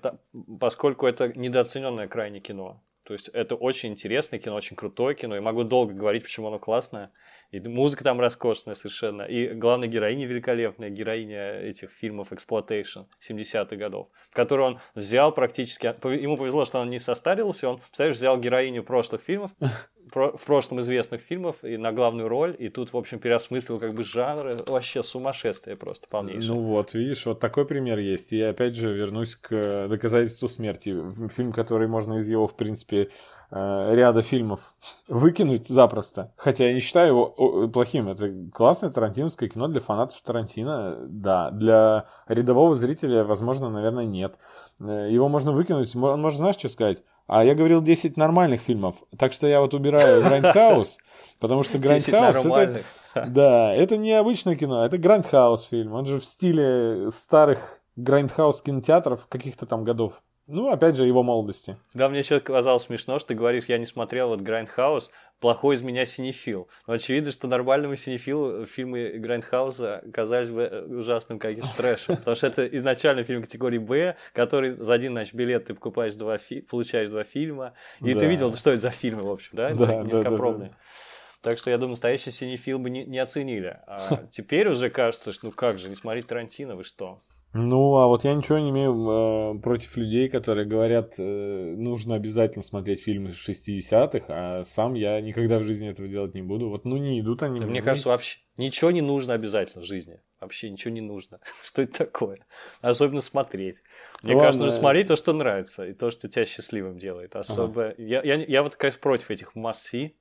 поскольку это недооцененное крайне кино. То есть это очень интересное кино, очень крутое кино. И могу долго говорить, почему оно классное. И музыка там роскошная совершенно. И главная героиня великолепная, героиня этих фильмов Exploitation 70-х годов, которую он взял практически... Ему повезло, что он не состарился. Он, представляешь, взял героиню прошлых фильмов, в прошлом известных фильмов и на главную роль, и тут, в общем, переосмыслил как бы жанры. Вообще сумасшествие просто полнейшее. Ну вот, видишь, вот такой пример есть. И опять же вернусь к э, доказательству смерти. Фильм, который можно из его, в принципе, э, ряда фильмов выкинуть запросто. Хотя я не считаю его плохим. Это классное тарантиновское кино для фанатов Тарантино, да. Для рядового зрителя, возможно, наверное, нет. Э, его можно выкинуть. Он может, знаешь, что сказать? А я говорил 10 нормальных фильмов. Так что я вот убираю Грайндхаус, потому что Грайндхаус это... Да, это не обычное кино, это Грайндхаус фильм. Он же в стиле старых грайндхаус кинотеатров каких-то там годов. Ну, опять же, его молодости. Да, мне еще казалось смешно, что ты говоришь, я не смотрел вот Грайндхаус, плохой из меня синефил. Но очевидно, что нормальному синефилу фильмы Грайндхауса казались бы э, ужасным каким-то трэшем. Потому что это изначально фильм категории Б, который за один, значит, билет ты покупаешь два фи- получаешь два фильма. И да. ты видел, что это за фильмы, в общем, да? Да, Низкопробные. Да, да, да. Так что я думаю, настоящий синефил бы не, не оценили. А теперь уже кажется, что ну как же, не смотреть Тарантино, вы что? Ну, а вот я ничего не имею э, против людей, которые говорят, э, нужно обязательно смотреть фильмы 60-х, а сам я никогда в жизни этого делать не буду. Вот, ну, не идут они. Да, мне кажется, вообще ничего не нужно обязательно в жизни. Вообще ничего не нужно. что это такое? Особенно смотреть. Мне Ладно. кажется, нужно смотреть то, что нравится, и то, что тебя счастливым делает. Особо... Ага. Я, я, я вот, конечно, против этих масси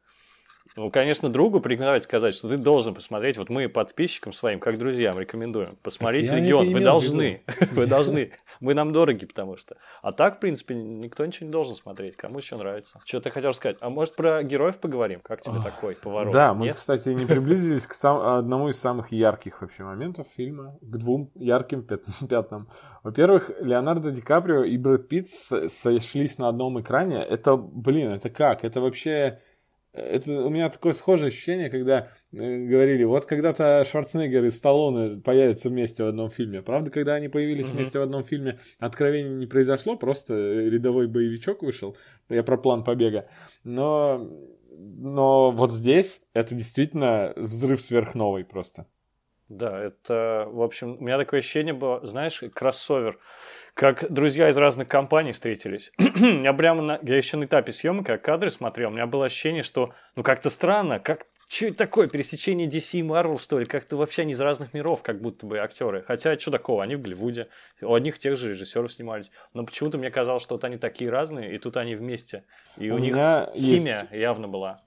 Ну, конечно, другу порекомендовать сказать, что ты должен посмотреть. Вот мы подписчикам своим, как друзьям, рекомендуем. Посмотрите «Легион». Вы должны. Вы должны. Вы нам дороги, потому что. А так, в принципе, никто ничего не должен смотреть. Кому еще нравится. Что ты хотел сказать? А может, про героев поговорим? Как тебе такой поворот? Да, мы, кстати, не приблизились к одному из самых ярких вообще моментов фильма. К двум ярким пятнам. Во-первых, Леонардо Ди Каприо и Брэд Питт сошлись на одном экране. Это, блин, это как? Это вообще это у меня такое схожее ощущение, когда э, говорили, вот когда-то Шварценеггер и Сталлоне появятся вместе в одном фильме. Правда, когда они появились mm-hmm. вместе в одном фильме, откровение не произошло, просто рядовой боевичок вышел. Я про план побега. Но, но вот здесь это действительно взрыв сверхновый просто. Да, это, в общем, у меня такое ощущение было, знаешь, кроссовер как друзья из разных компаний встретились. я прямо на... Я еще на этапе съемок, как кадры смотрел, у меня было ощущение, что ну как-то странно, как что это такое? Пересечение DC и Marvel, что ли? Как-то вообще они из разных миров, как будто бы актеры. Хотя, что такого? Они в Голливуде. У одних тех же режиссеров снимались. Но почему-то мне казалось, что вот они такие разные, и тут они вместе. И у, у них химия есть... явно была.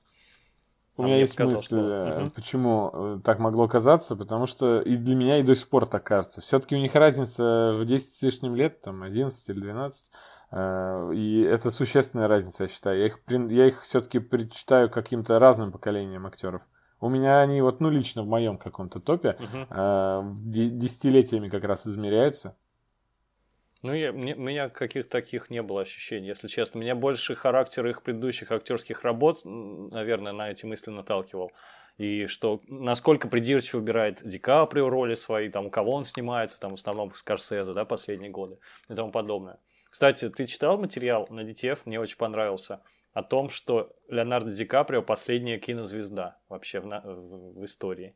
У а меня есть сказал, мысль, что... Э, почему э, так могло казаться, потому что и для меня и до сих пор так кажется. Все-таки у них разница в 10 с лишним лет, там 11 или 12. Э, и это существенная разница, я считаю. Я их, я их все-таки предчитаю каким-то разным поколениям актеров. У меня они вот, ну, лично в моем каком-то топе uh десятилетиями как раз измеряются. Ну, я, мне, у меня каких-то таких не было ощущений, если честно. Меня больше характер их предыдущих актерских работ, наверное, на эти мысли наталкивал. И что, насколько придирчиво выбирает Ди Каприо роли свои, там, у кого он снимается, там, в основном Скорсезе, да, последние годы и тому подобное. Кстати, ты читал материал на DTF, мне очень понравился, о том, что Леонардо Ди Каприо последняя кинозвезда вообще в, в, в истории.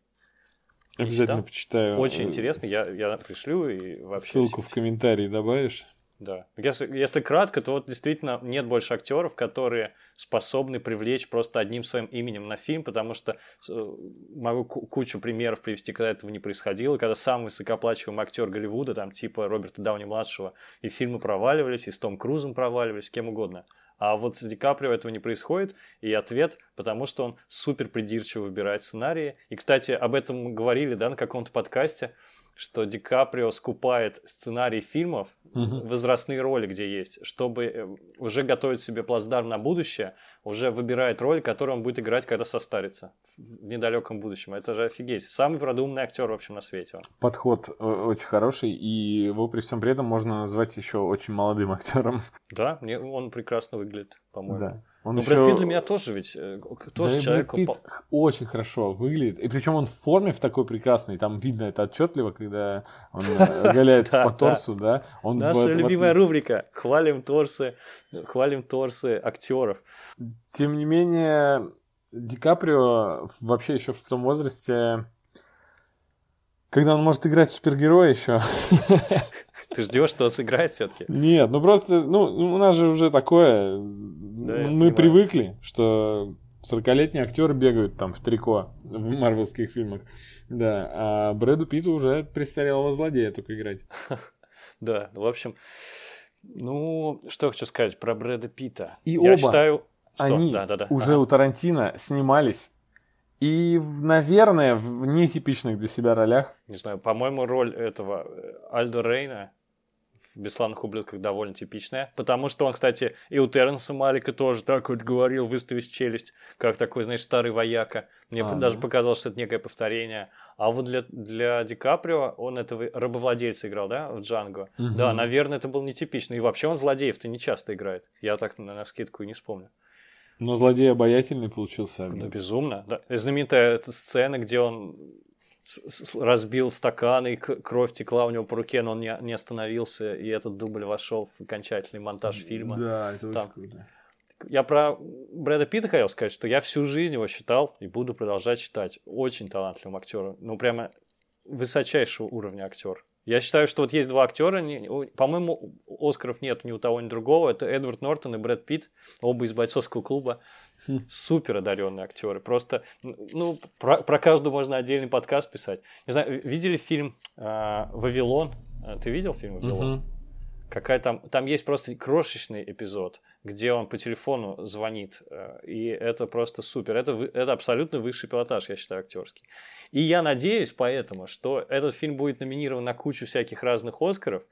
Обязательно почитаю. Очень интересно, я, я пришлю и вообще... Ссылку в комментарии добавишь? Да. Если, если кратко, то вот действительно нет больше актеров, которые способны привлечь просто одним своим именем на фильм, потому что э, могу кучу примеров привести, когда этого не происходило, когда самый высокоплачиваемый актер Голливуда, там типа Роберта Дауни-младшего, и фильмы проваливались, и с Том Крузом проваливались, с кем угодно. А вот с Ди Каприо этого не происходит, и ответ, потому что он супер придирчиво выбирает сценарии. И, кстати, об этом мы говорили, да, на каком-то подкасте, что Ди Каприо скупает сценарий фильмов, угу. возрастные роли, где есть, чтобы э, уже готовить себе плацдарм на будущее, уже выбирает роль, которую он будет играть, когда состарится в недалеком будущем. Это же офигеть. Самый продуманный актер, в общем, на свете. Он. Подход э, очень хороший, и его при всем при этом можно назвать еще очень молодым актером. Да, мне он прекрасно выглядит, по-моему. Да. Он Но еще... Брэд Питт для меня тоже ведь э, тоже да человек. Брэд Питт очень хорошо выглядит. И причем он в форме в такой прекрасной. Там видно это отчетливо, когда он э, голяется по торсу, да. Наша любимая рубрика. Хвалим торсы, хвалим торсы актеров. Тем не менее, Ди Каприо вообще еще в том возрасте, когда он может играть супергероя еще. Ты ждешь, что он сыграет все-таки? Нет, ну просто, ну, у нас же уже такое, да, мы привыкли, что 40-летние актеры бегают там в трико в марвелских фильмах. Да, а Брэду Питту уже престарелого злодея только играть. Да, в общем, ну, что хочу сказать про Брэда Питта. И Я оба считаю, что... они да, да, да. уже ага. у Тарантино снимались и, наверное, в нетипичных для себя ролях. Не знаю, по-моему, роль этого э, Альдо Рейна в «Бесславных ублюдках» довольно типичная. Потому что он, кстати, и у Терренса Малика тоже так вот говорил, выставив челюсть, как такой, знаешь, старый вояка. Мне а, даже да. показалось, что это некое повторение. А вот для, для Ди Каприо он этого рабовладельца играл, да, в Джанго. Угу. Да, наверное, это был нетипично. И вообще он злодеев-то не часто играет. Я так на, на скидку и не вспомню. Но злодей обаятельный получился. Ну, безумно. Да. Знаменитая эта сцена, где он разбил стакан, и кровь текла у него по руке, но он не, не остановился, и этот дубль вошел в окончательный монтаж фильма. Да, это Там. очень круто. Я про Брэда Питта хотел сказать, что я всю жизнь его считал и буду продолжать читать. Очень талантливым актером. Ну, прямо высочайшего уровня актер. Я считаю, что вот есть два актера, по-моему, Оскаров нет ни у того, ни у другого. Это Эдвард Нортон и Брэд Питт, оба из бойцовского клуба. Хм. Супер одаренные актеры. Просто, ну, про, про каждого можно отдельный подкаст писать. Не знаю, видели фильм э, «Вавилон»? Ты видел фильм «Вавилон»? Угу. Какая там, там есть просто крошечный эпизод, где он по телефону звонит, э, и это просто супер. Это, это абсолютно высший пилотаж, я считаю, актерский. И я надеюсь поэтому, что этот фильм будет номинирован на кучу всяких разных Оскаров,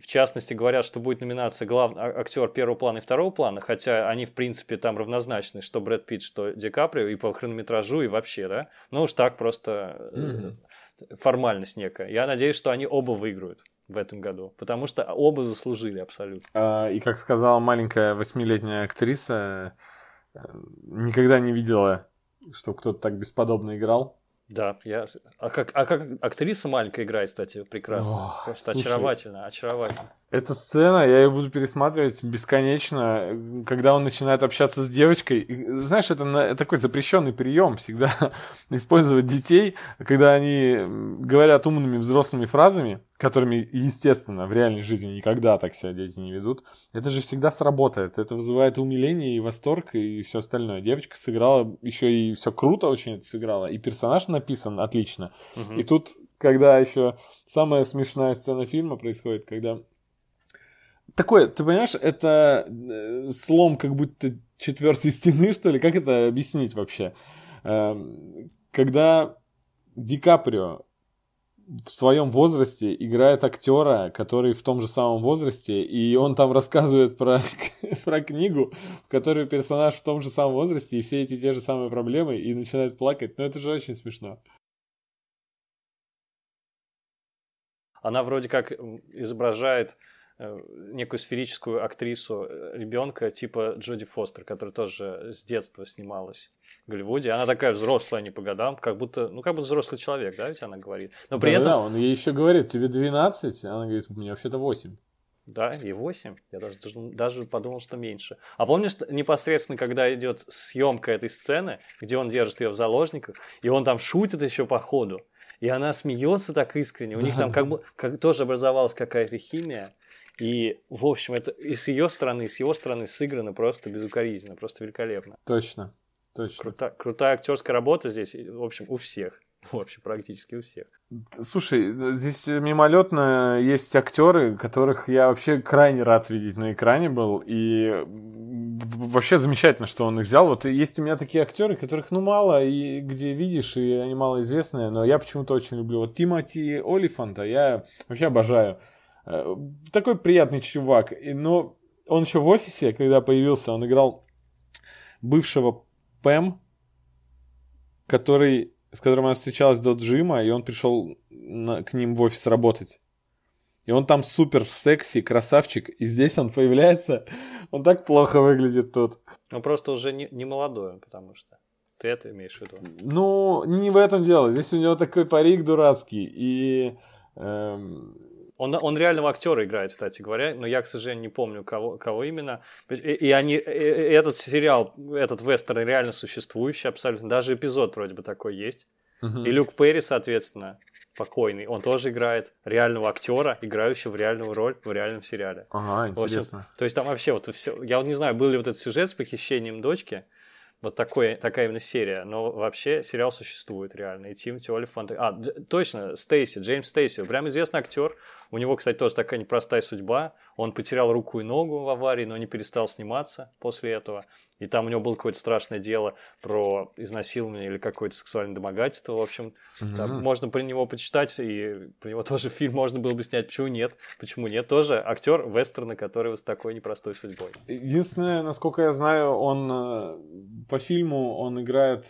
в частности, говорят, что будет номинация главный а, актер первого плана и второго плана, хотя они, в принципе, там равнозначны, что Брэд Питт, что Ди Каприо, и по хронометражу, и вообще, да? Ну уж так просто mm-hmm. формальность некая. Я надеюсь, что они оба выиграют в этом году, потому что оба заслужили абсолютно. А, и как сказала маленькая восьмилетняя актриса, э, никогда не видела, что кто-то так бесподобно играл. Да, я. А как, а как актриса маленькая играет, кстати, прекрасно. О, Просто слушай, очаровательно, очаровательно. Эта сцена, я ее буду пересматривать бесконечно, когда он начинает общаться с девочкой. Знаешь, это такой запрещенный прием всегда использовать детей, когда они говорят умными взрослыми фразами, которыми, естественно, в реальной жизни никогда так себя дети не ведут. Это же всегда сработает. Это вызывает умиление и восторг и все остальное. Девочка сыграла еще и все круто очень это сыграла. И персонаж написан отлично. Угу. И тут, когда еще самая смешная сцена фильма происходит, когда такое, ты понимаешь, это э, слом как будто четвертой стены, что ли? Как это объяснить вообще? Эм, когда Ди Каприо в своем возрасте играет актера, который в том же самом возрасте, и он там рассказывает про, про книгу, в которой персонаж в том же самом возрасте, и все эти те же самые проблемы, и начинает плакать. Ну, это же очень смешно. Она вроде как изображает некую сферическую актрису э, ребенка типа Джоди Фостер, которая тоже с детства снималась в Голливуде. Она такая взрослая, не по годам, как будто, ну, как будто взрослый человек, да, ведь она говорит. Но при да, этом... Да, он ей еще говорит, тебе 12, а она говорит, у меня вообще-то 8. Да, и 8. Я даже, даже подумал, что меньше. А помнишь, непосредственно, когда идет съемка этой сцены, где он держит ее в заложниках, и он там шутит еще по ходу, и она смеется так искренне. У них там как бы как, тоже образовалась какая-то химия. И, в общем, это и с ее стороны, и с его стороны сыграно просто безукоризненно, просто великолепно. Точно, точно. Крута, крутая актерская работа здесь, в общем, у всех. В общем, практически у всех. Слушай, здесь мимолетно есть актеры, которых я вообще крайне рад видеть на экране был. И вообще замечательно, что он их взял. Вот есть у меня такие актеры, которых ну мало, и где видишь, и они малоизвестные, но я почему-то очень люблю. Вот Тимати Олифанта я вообще обожаю. Э, такой приятный чувак. Но он еще в офисе, когда появился, он играл бывшего Пэм, который, с которым она встречалась до Джима, и он пришел на, к ним в офис работать. И он там супер секси, красавчик, и здесь он появляется, он так плохо выглядит тут. Он просто уже не, не молодой, потому что. Ты это имеешь в виду? Ну, не в этом дело. Здесь у него такой парик дурацкий, и эм, он, он реального актера играет, кстати говоря, но я, к сожалению, не помню, кого, кого именно. И, и они, и этот сериал, этот вестерн реально существующий абсолютно. Даже эпизод вроде бы такой есть. Угу. И Люк Перри, соответственно, покойный, он тоже играет реального актера, играющего в реальную роль в реальном сериале. Ага, интересно. общем, то есть там вообще вот все. Я вот не знаю, был ли вот этот сюжет с похищением дочки, вот такой, такая именно серия. Но вообще сериал существует реально. И Тимати Олифант... А, точно, Стейси, Джеймс Стейси. Прям известный актер. У него, кстати, тоже такая непростая судьба. Он потерял руку и ногу в аварии, но не перестал сниматься после этого. И там у него было какое-то страшное дело про изнасилование или какое-то сексуальное домогательство. В общем, mm-hmm. там можно про него почитать, и про него тоже фильм можно было бы снять. Почему нет? Почему нет? Тоже актер вестерна, который с такой непростой судьбой. Единственное, насколько я знаю, он э, по фильму он играет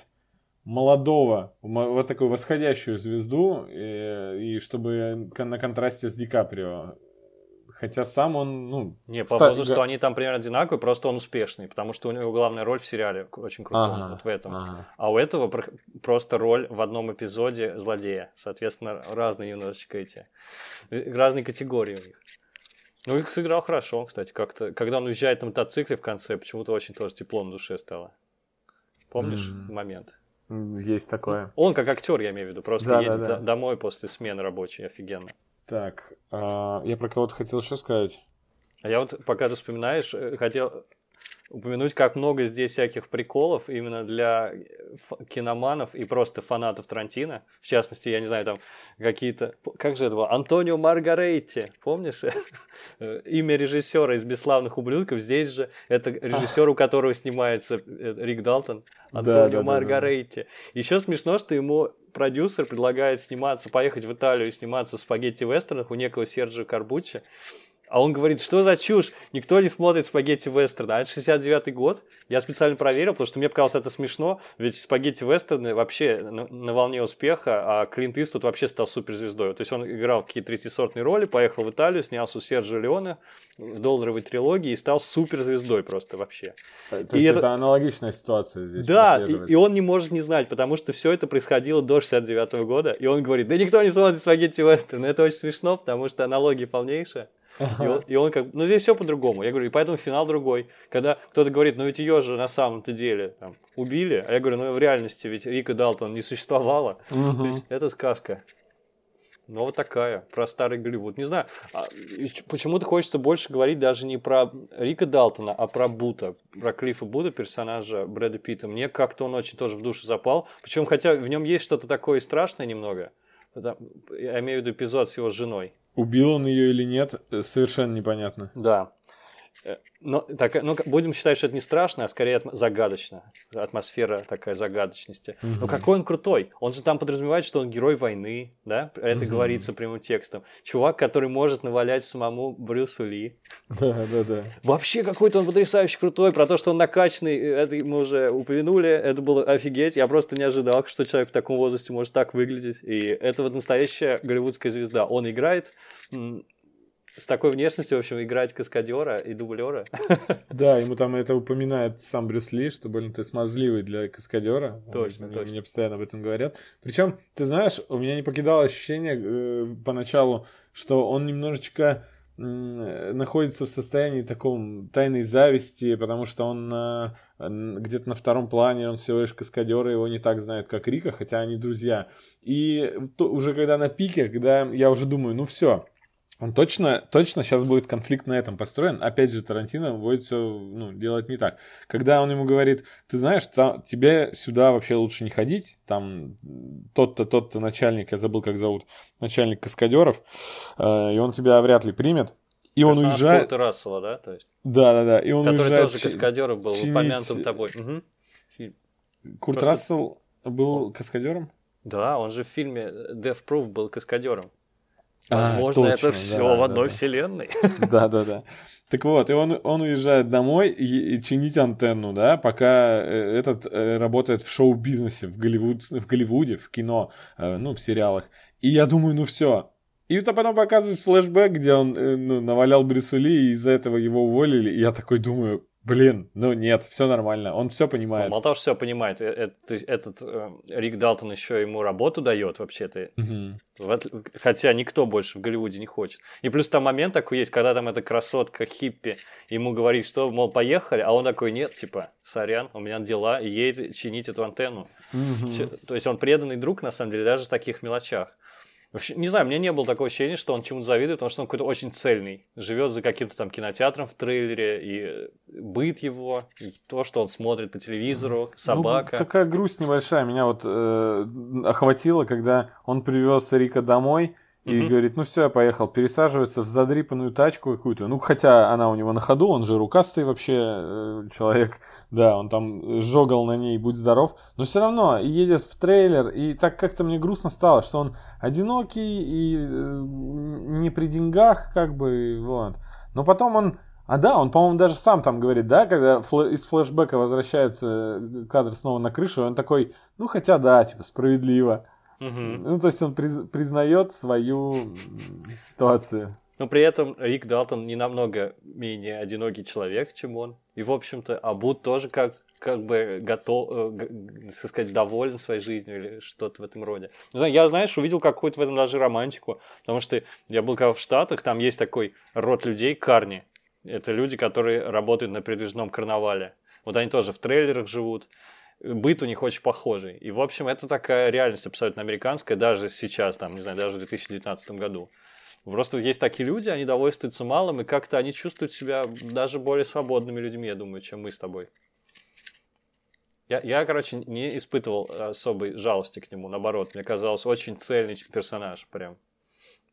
молодого, вот такую восходящую звезду, и, и чтобы на контрасте с Ди Каприо. Хотя сам он, ну... Не, по ста... возрасту они там примерно одинаковые, просто он успешный, потому что у него главная роль в сериале очень крутая, ага, вот в этом. Ага. А у этого просто роль в одном эпизоде злодея. Соответственно, разные немножечко эти... Э, разные категории у них. Ну, их сыграл хорошо, кстати, как-то. Когда он уезжает на мотоцикле в конце, почему-то очень тоже тепло на душе стало. Помнишь mm-hmm. момент? Есть такое. Он как актер, я имею в виду, просто да, едет да, да. домой после смены рабочей, офигенно. Так, а, я про кого-то хотел еще сказать. А я вот, пока ты вспоминаешь, э, хотел упомянуть, как много здесь всяких приколов именно для киноманов и просто фанатов Тарантино. В частности, я не знаю, там какие-то... Как же это было? Антонио Маргаретти, помнишь? Имя режиссера из «Бесславных ублюдков». Здесь же это режиссер, у которого снимается э, Рик Далтон. Антонио да, да. Еще смешно, что ему продюсер предлагает сниматься, поехать в Италию и сниматься в спагетти-вестернах у некого Серджио Корбуччи. А он говорит, что за чушь? Никто не смотрит спагетти вестерна. А это 69-й год. Я специально проверил, потому что мне показалось это смешно. Ведь спагетти вестерны вообще на, на волне успеха, а Клинт Иствуд вообще стал суперзвездой. То есть он играл в какие-то третьесортные роли, поехал в Италию, снялся у Серджио Леоне в долларовой трилогии и стал суперзвездой просто вообще. То и есть это, это аналогичная ситуация здесь. Да, и, и он не может не знать, потому что все это происходило до 69 -го года. И он говорит, да никто не смотрит спагетти вестерн. Это очень смешно, потому что аналогия полнейшая. Ага. И, он, и он как, ну здесь все по-другому. Я говорю, и поэтому финал другой. Когда кто-то говорит, ну ведь ее же на самом-то деле там, убили, а я говорю, ну в реальности ведь Рика Далтон не существовало. Угу. То есть это сказка. Ну, вот такая, про старый Голливуд. Не знаю, а, почему-то хочется больше говорить даже не про Рика Далтона, а про Бута, про Клиффа Бута, персонажа Брэда Питта. Мне как-то он очень тоже в душу запал. Причем, хотя в нем есть что-то такое страшное немного. Я имею в виду эпизод с его женой. Убил он ее или нет, э, совершенно непонятно. Да. Э, но, так, ну, будем считать, что это не страшно, а скорее загадочно. Атмосфера такая загадочности. Угу. Но какой он крутой. Он же там подразумевает, что он герой войны, да? Это угу. говорится прямым текстом. Чувак, который может навалять самому Брюсу Ли. Да, да, да. Вообще какой-то он потрясающе крутой. Про то, что он накачанный, э, это мы уже упомянули. Это было офигеть. Я просто не ожидал, что человек в таком возрасте может так выглядеть. И это вот настоящая голливудская звезда. Он играет с такой внешностью, в общем, играть каскадера и дублера. Да, ему там это упоминает сам Брюс Ли, что, блин, ты смазливый для каскадера. Точно, Он, точно. Мне постоянно об этом говорят. Причем, ты знаешь, у меня не покидало ощущение э, поначалу, что он немножечко находится в состоянии таком тайной зависти, потому что он э, где-то на втором плане, он всего лишь каскадер, его не так знают, как Рика, хотя они друзья. И то, уже когда на пике, когда я уже думаю, ну все, он точно, точно сейчас будет конфликт на этом построен. Опять же, Тарантино будет все ну, делать не так. Когда он ему говорит, ты знаешь, там, тебе сюда вообще лучше не ходить, там тот-то, тот-то начальник, я забыл, как зовут, начальник каскадеров, э, и он тебя вряд ли примет. И он уезжает... Рассела, да? То есть... Да, да, да. И он Который уезжает тоже каскадером был, чинить... упомянутым тобой. Угу. Курт Просто... Рассел был каскадером? Да, он же в фильме Death Proof был каскадером. А, Возможно, а, точно, это все да, в одной да, вселенной. Да, да, да. Так вот, и он, он уезжает домой и, и чинить антенну, да, пока э, этот э, работает в шоу-бизнесе, в, Голливуд, в Голливуде, в кино, э, ну, в сериалах. И я думаю, ну все. И это потом показывают флешбэк, где он ну, навалял Брюсули, и из-за этого его уволили. И я такой думаю, Блин, ну нет, все нормально, он все понимает. Ну, мало того, что все понимает, этот, этот э, Рик Далтон еще ему работу дает вообще-то. Угу. Хотя никто больше в Голливуде не хочет. И плюс там момент такой есть, когда там эта красотка хиппи ему говорит, что, мол, поехали, а он такой, нет, типа, сорян, у меня дела, и едет чинить эту антенну. Угу. То есть он преданный друг, на самом деле, даже в таких мелочах. Вообще, не знаю, мне не было такого ощущения, что он чему-то завидует, потому что он какой-то очень цельный. Живет за каким-то там кинотеатром в трейлере, и быт его, и то, что он смотрит по телевизору, ну, собака. Ну, такая грусть небольшая меня вот э, охватила, когда он привез Рика домой, и угу. говорит, ну все, я поехал. Пересаживается в задрипанную тачку какую-то. Ну, хотя она у него на ходу, он же рукастый вообще э, человек. Да, он там жогал на ней, будь здоров. Но все равно едет в трейлер, и так как-то мне грустно стало, что он одинокий и э, не при деньгах, как бы, вот. Но потом он а да, он, по-моему, даже сам там говорит, да, когда флэ- из флешбека возвращается кадр снова на крышу, он такой, ну хотя да, типа справедливо. Угу. Ну, то есть он приз- признает свою ситуацию. Но при этом Рик Далтон не намного менее одинокий человек, чем он. И, в общем-то, Абут тоже как как бы готов, э, так сказать, доволен своей жизнью или что-то в этом роде. Не знаю, я, знаешь, увидел какую-то в этом даже романтику, потому что я был когда в Штатах, там есть такой род людей, карни. Это люди, которые работают на передвижном карнавале. Вот они тоже в трейлерах живут, быт у них очень похожий. И, в общем, это такая реальность абсолютно американская, даже сейчас, там, не знаю, даже в 2019 году. Просто есть такие люди, они довольствуются малым, и как-то они чувствуют себя даже более свободными людьми, я думаю, чем мы с тобой. Я, я, короче, не испытывал особой жалости к нему, наоборот, мне казалось, очень цельный персонаж прям.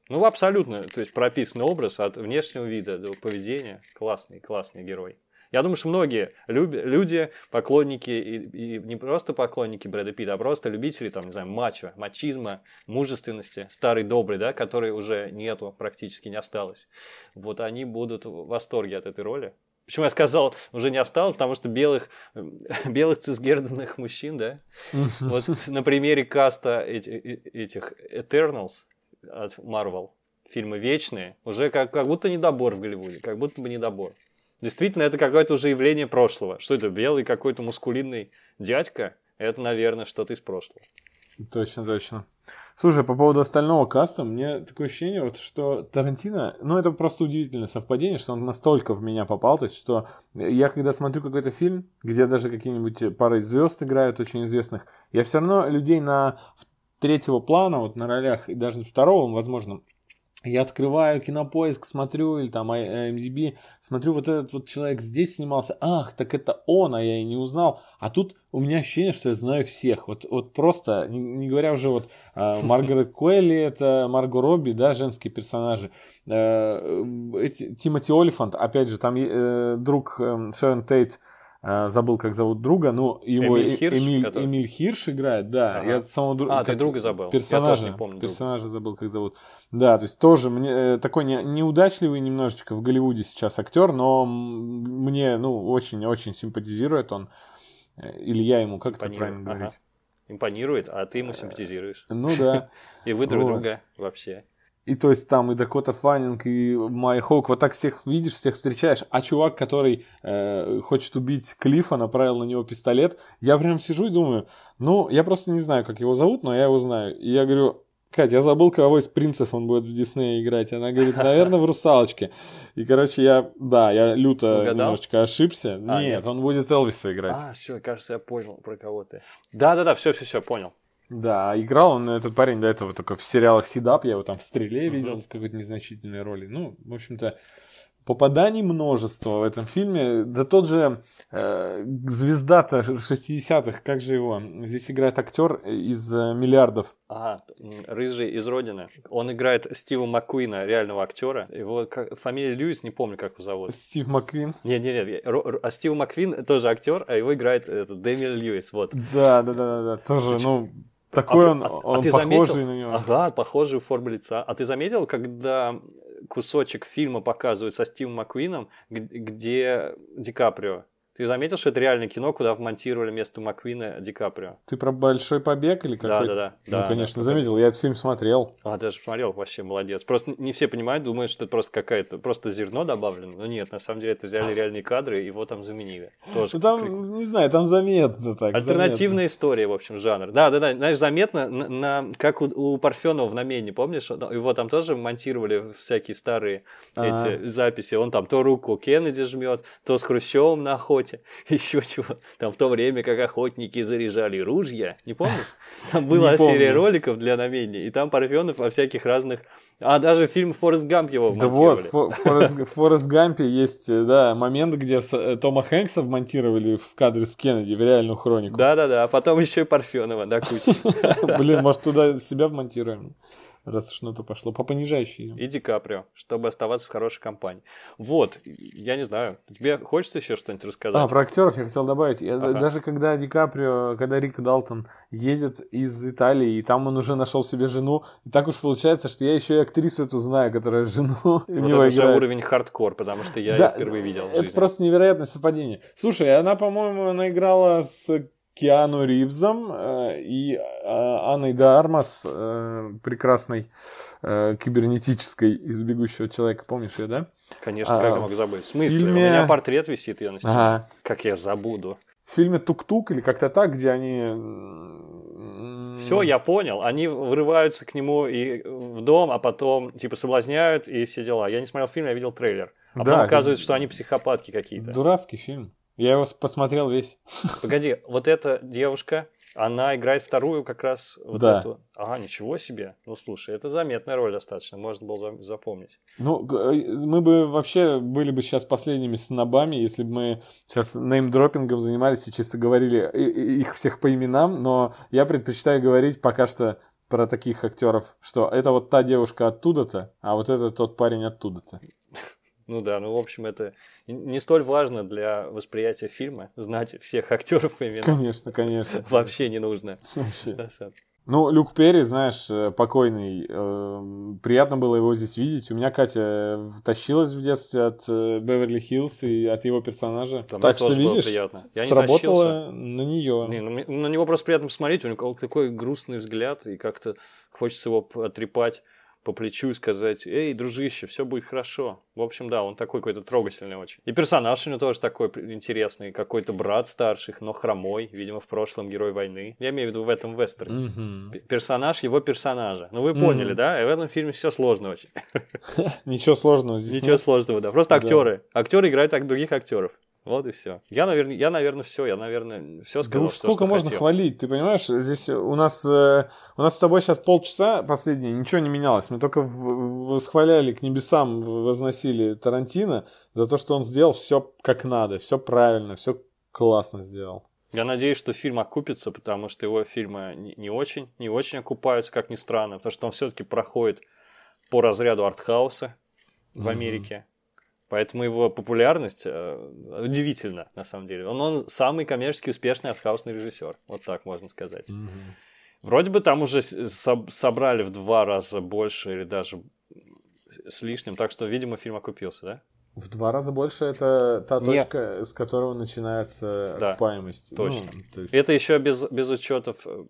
Ну, абсолютно, то есть прописанный образ от внешнего вида до поведения. Классный, классный герой. Я думаю, что многие люди, поклонники, и, и не просто поклонники Брэда Питта, а просто любители, там, не знаю, мачо, мачизма, мужественности, старый добрый, да, который уже нету, практически не осталось. Вот они будут в восторге от этой роли. Почему я сказал, уже не осталось, потому что белых, белых цисгерденных мужчин, да, вот на примере каста этих Eternals от Marvel, фильмы вечные, уже как, как будто недобор в Голливуде, как будто бы недобор. Действительно, это какое-то уже явление прошлого. Что это, белый какой-то мускулинный дядька? Это, наверное, что-то из прошлого. Точно, точно. Слушай, по поводу остального каста, мне такое ощущение, вот, что Тарантино, ну это просто удивительное совпадение, что он настолько в меня попал, то есть что я когда смотрю какой-то фильм, где даже какие-нибудь пары звезд играют очень известных, я все равно людей на третьего плана, вот на ролях, и даже второго, возможно, я открываю кинопоиск, смотрю, или там IMDb, смотрю, вот этот вот человек здесь снимался, ах, так это он, а я и не узнал. А тут у меня ощущение, что я знаю всех. Вот, вот просто, не, не говоря уже вот э, Маргарет Куэлли, это Марго Робби, да, женские персонажи. Э, эти, Тимоти Олифант, опять же, там э, друг э, Шерон Тейт, э, забыл, как зовут друга, но его Эмиль Хирш, Эмиль, который- Эмиль Хирш играет, да. Ага. Я самого друга... А, ты друга забыл. Я Персонажа, тоже не помню друга. персонажа забыл, как зовут. Да, то есть тоже мне э, такой не, неудачливый немножечко в Голливуде сейчас актер, но мне, ну, очень-очень симпатизирует он. Э, Или я ему, как это Импонирует, правильно ага. говорить? Импонирует, а ты ему симпатизируешь. Ну да. И вы друг друга вообще. И то есть там и Дакота Фаннинг, и Май Хоук, вот так всех видишь, всех встречаешь. А чувак, который э, хочет убить Клифа, направил на него пистолет, я прям сижу и думаю, ну, я просто не знаю, как его зовут, но я его знаю. И я говорю, Кать, я забыл, кого из принцев он будет в Диснее играть. Она говорит, наверное, в «Русалочке». И, короче, я, да, я люто Угадал? немножечко ошибся. А, нет, нет. он будет Элвиса играть. А, все, кажется, я понял про кого ты. Да-да-да, все-все-все, понял. Да, играл он, этот парень до этого только в сериалах Сидап, я его там в «Стреле» видел в какой-то незначительной роли. Ну, в общем-то, попаданий множество в этом фильме. Да тот же э, звезда-то 60-х, как же его? Здесь играет актер из э, «Миллиардов». Ага, м, рыжий из Родины. Он играет Стива Маккуина, реального актера. Его как- фамилия Льюис, не помню, как его зовут. Стив. Нет, нет, нет. Ро- Ро- А Стив Макквин тоже актер, а его играет этот, Дэмиан Льюис. Вот. Да, да, да, да, да. Тоже, ну, такой А- он, а- а он ты похожий заметил? на него. Ага, похожую форму лица. А ты заметил, когда кусочек фильма показывают со Стивом Маккуином, где Ди Каприо? Ты заметил, что это реальное кино, куда вмонтировали вместо Маккуина Ди Каприо? Ты про «Большой побег» или какой? Да, да, да. Ну, да, конечно, да. заметил. Я этот фильм смотрел. А, ты же посмотрел, вообще молодец. Просто не все понимают, думают, что это просто какая-то, просто зерно добавлено. Но нет, на самом деле это взяли реальные кадры и его там заменили. Тоже Ну, там, не знаю, там заметно так. Альтернативная история, в общем, жанр. Да, да, да. Знаешь, заметно, на, на- как у, у Парфенова в Намене, помнишь? Его там тоже монтировали всякие старые Ага. эти записи. Он там то руку Кеннеди жмет, то с Хрущевым на охоте, еще чего. Там в то время, как охотники заряжали ружья. Не помнишь? Там была серия роликов для Намени, и там Парфенов во всяких разных... А даже фильм «Форест Гамп» его Да вот, вмонтировали. в Форест, Гампе есть, э, да, момент, где э, Тома Хэнкса вмонтировали в кадре с Кеннеди, в реальную хронику. Да-да-да, а потом еще и Парфенова, да, куча. Блин, может, туда себя вмонтируем, раз уж на то пошло. По понижающей. и Ди Каприо, чтобы оставаться в хорошей компании. Вот, я не знаю, тебе хочется еще что-нибудь рассказать? А, про актеров я хотел добавить. Я Ага. Даже когда Ди Каприо, когда Рик Далтон едет из Италии, и там он уже нашел себе жену, и так уж получается, что я еще и актрису эту знаю, которая жену у вот него это уже играет. уровень хардкор, потому что я Да, ее впервые видел в Это жизни. просто невероятное совпадение. Слушай, она, по-моему, она играла с Киану Ривзом э, и э, Анной де Армас, э, прекрасной кибернетической из «Бегущего человека». Помнишь ее, да? Конечно, а, как я мог забыть? В смысле? фильме- У меня портрет висит, я на стене. Ага. Как я забуду? В фильме «Тук-тук» или как-то так, где они... Все, я понял. Они врываются к нему и в дом, а потом типа соблазняют и все дела. Я не смотрел фильм, я видел трейлер. А Да, потом оказывается, что они психопатки какие-то. Дурацкий фильм. Я его посмотрел весь. Погоди, вот эта девушка, Она играет вторую как раз вот Да. эту. Ага, ничего себе. Ну слушай, это заметная роль достаточно, можно было за- запомнить. Ну, э, мы бы вообще были бы сейчас последними снобами, если бы мы сейчас неймдропингом занимались и чисто говорили их всех по именам, но я предпочитаю говорить пока что про таких актеров, что это вот та девушка оттуда-то, а вот это тот парень оттуда-то. Ну да, ну в общем это не столь важно для восприятия фильма знать всех актеров по именам. Конечно, конечно. Вообще не нужно. Вообще. Ну, Люк Перри, знаешь, э, покойный, э, приятно было его здесь видеть. У меня Катя э, тащилась в детстве от э, Беверли Хиллз и от его персонажа. Мне так что, видишь, приятно. Я не сработало тащился. на нее. Не, ну, на него просто приятно посмотреть, у него такой грустный взгляд, и как-то хочется его отрепать по плечу и сказать, эй, дружище, все будет хорошо. В общем, да, он такой какой-то трогательный очень. И персонаж у него тоже такой интересный, какой-то брат старших, но хромой, видимо, в прошлом герой войны. Я имею в виду в этом вестерне. П- Персонаж его персонажа. Ну, вы поняли, Мгм. да? И в этом фильме все сложно очень. Ничего сложного здесь Ничего сложного, да. Просто актеры. Актеры играют так других актеров. Вот и все. Я, наверное, я, наверное, все. Я, наверное, все Да сказал. уж всё, сколько что можно хотел. хвалить, ты понимаешь? Здесь у нас, э, у нас с тобой сейчас полчаса последние, ничего не менялось. Мы только восхваляли к небесам, возносили Тарантино за то, что он сделал все как надо, все правильно, все классно сделал. Я надеюсь, что фильм окупится, потому что его фильмы не, очень, не очень окупаются, как ни странно, потому что он все-таки проходит по разряду артхауса в. Америке. Поэтому его популярность э, удивительна, на самом деле. Он, он самый коммерчески успешный артхаусный режиссер. Вот так можно сказать. Вроде бы там уже собрали в два раза больше или даже с лишним, так что, видимо, фильм окупился, да? В два раза больше это та Не. точка, с которого начинается Да, окупаемость. точно. Ну, то есть- Это еще без, без учетов э,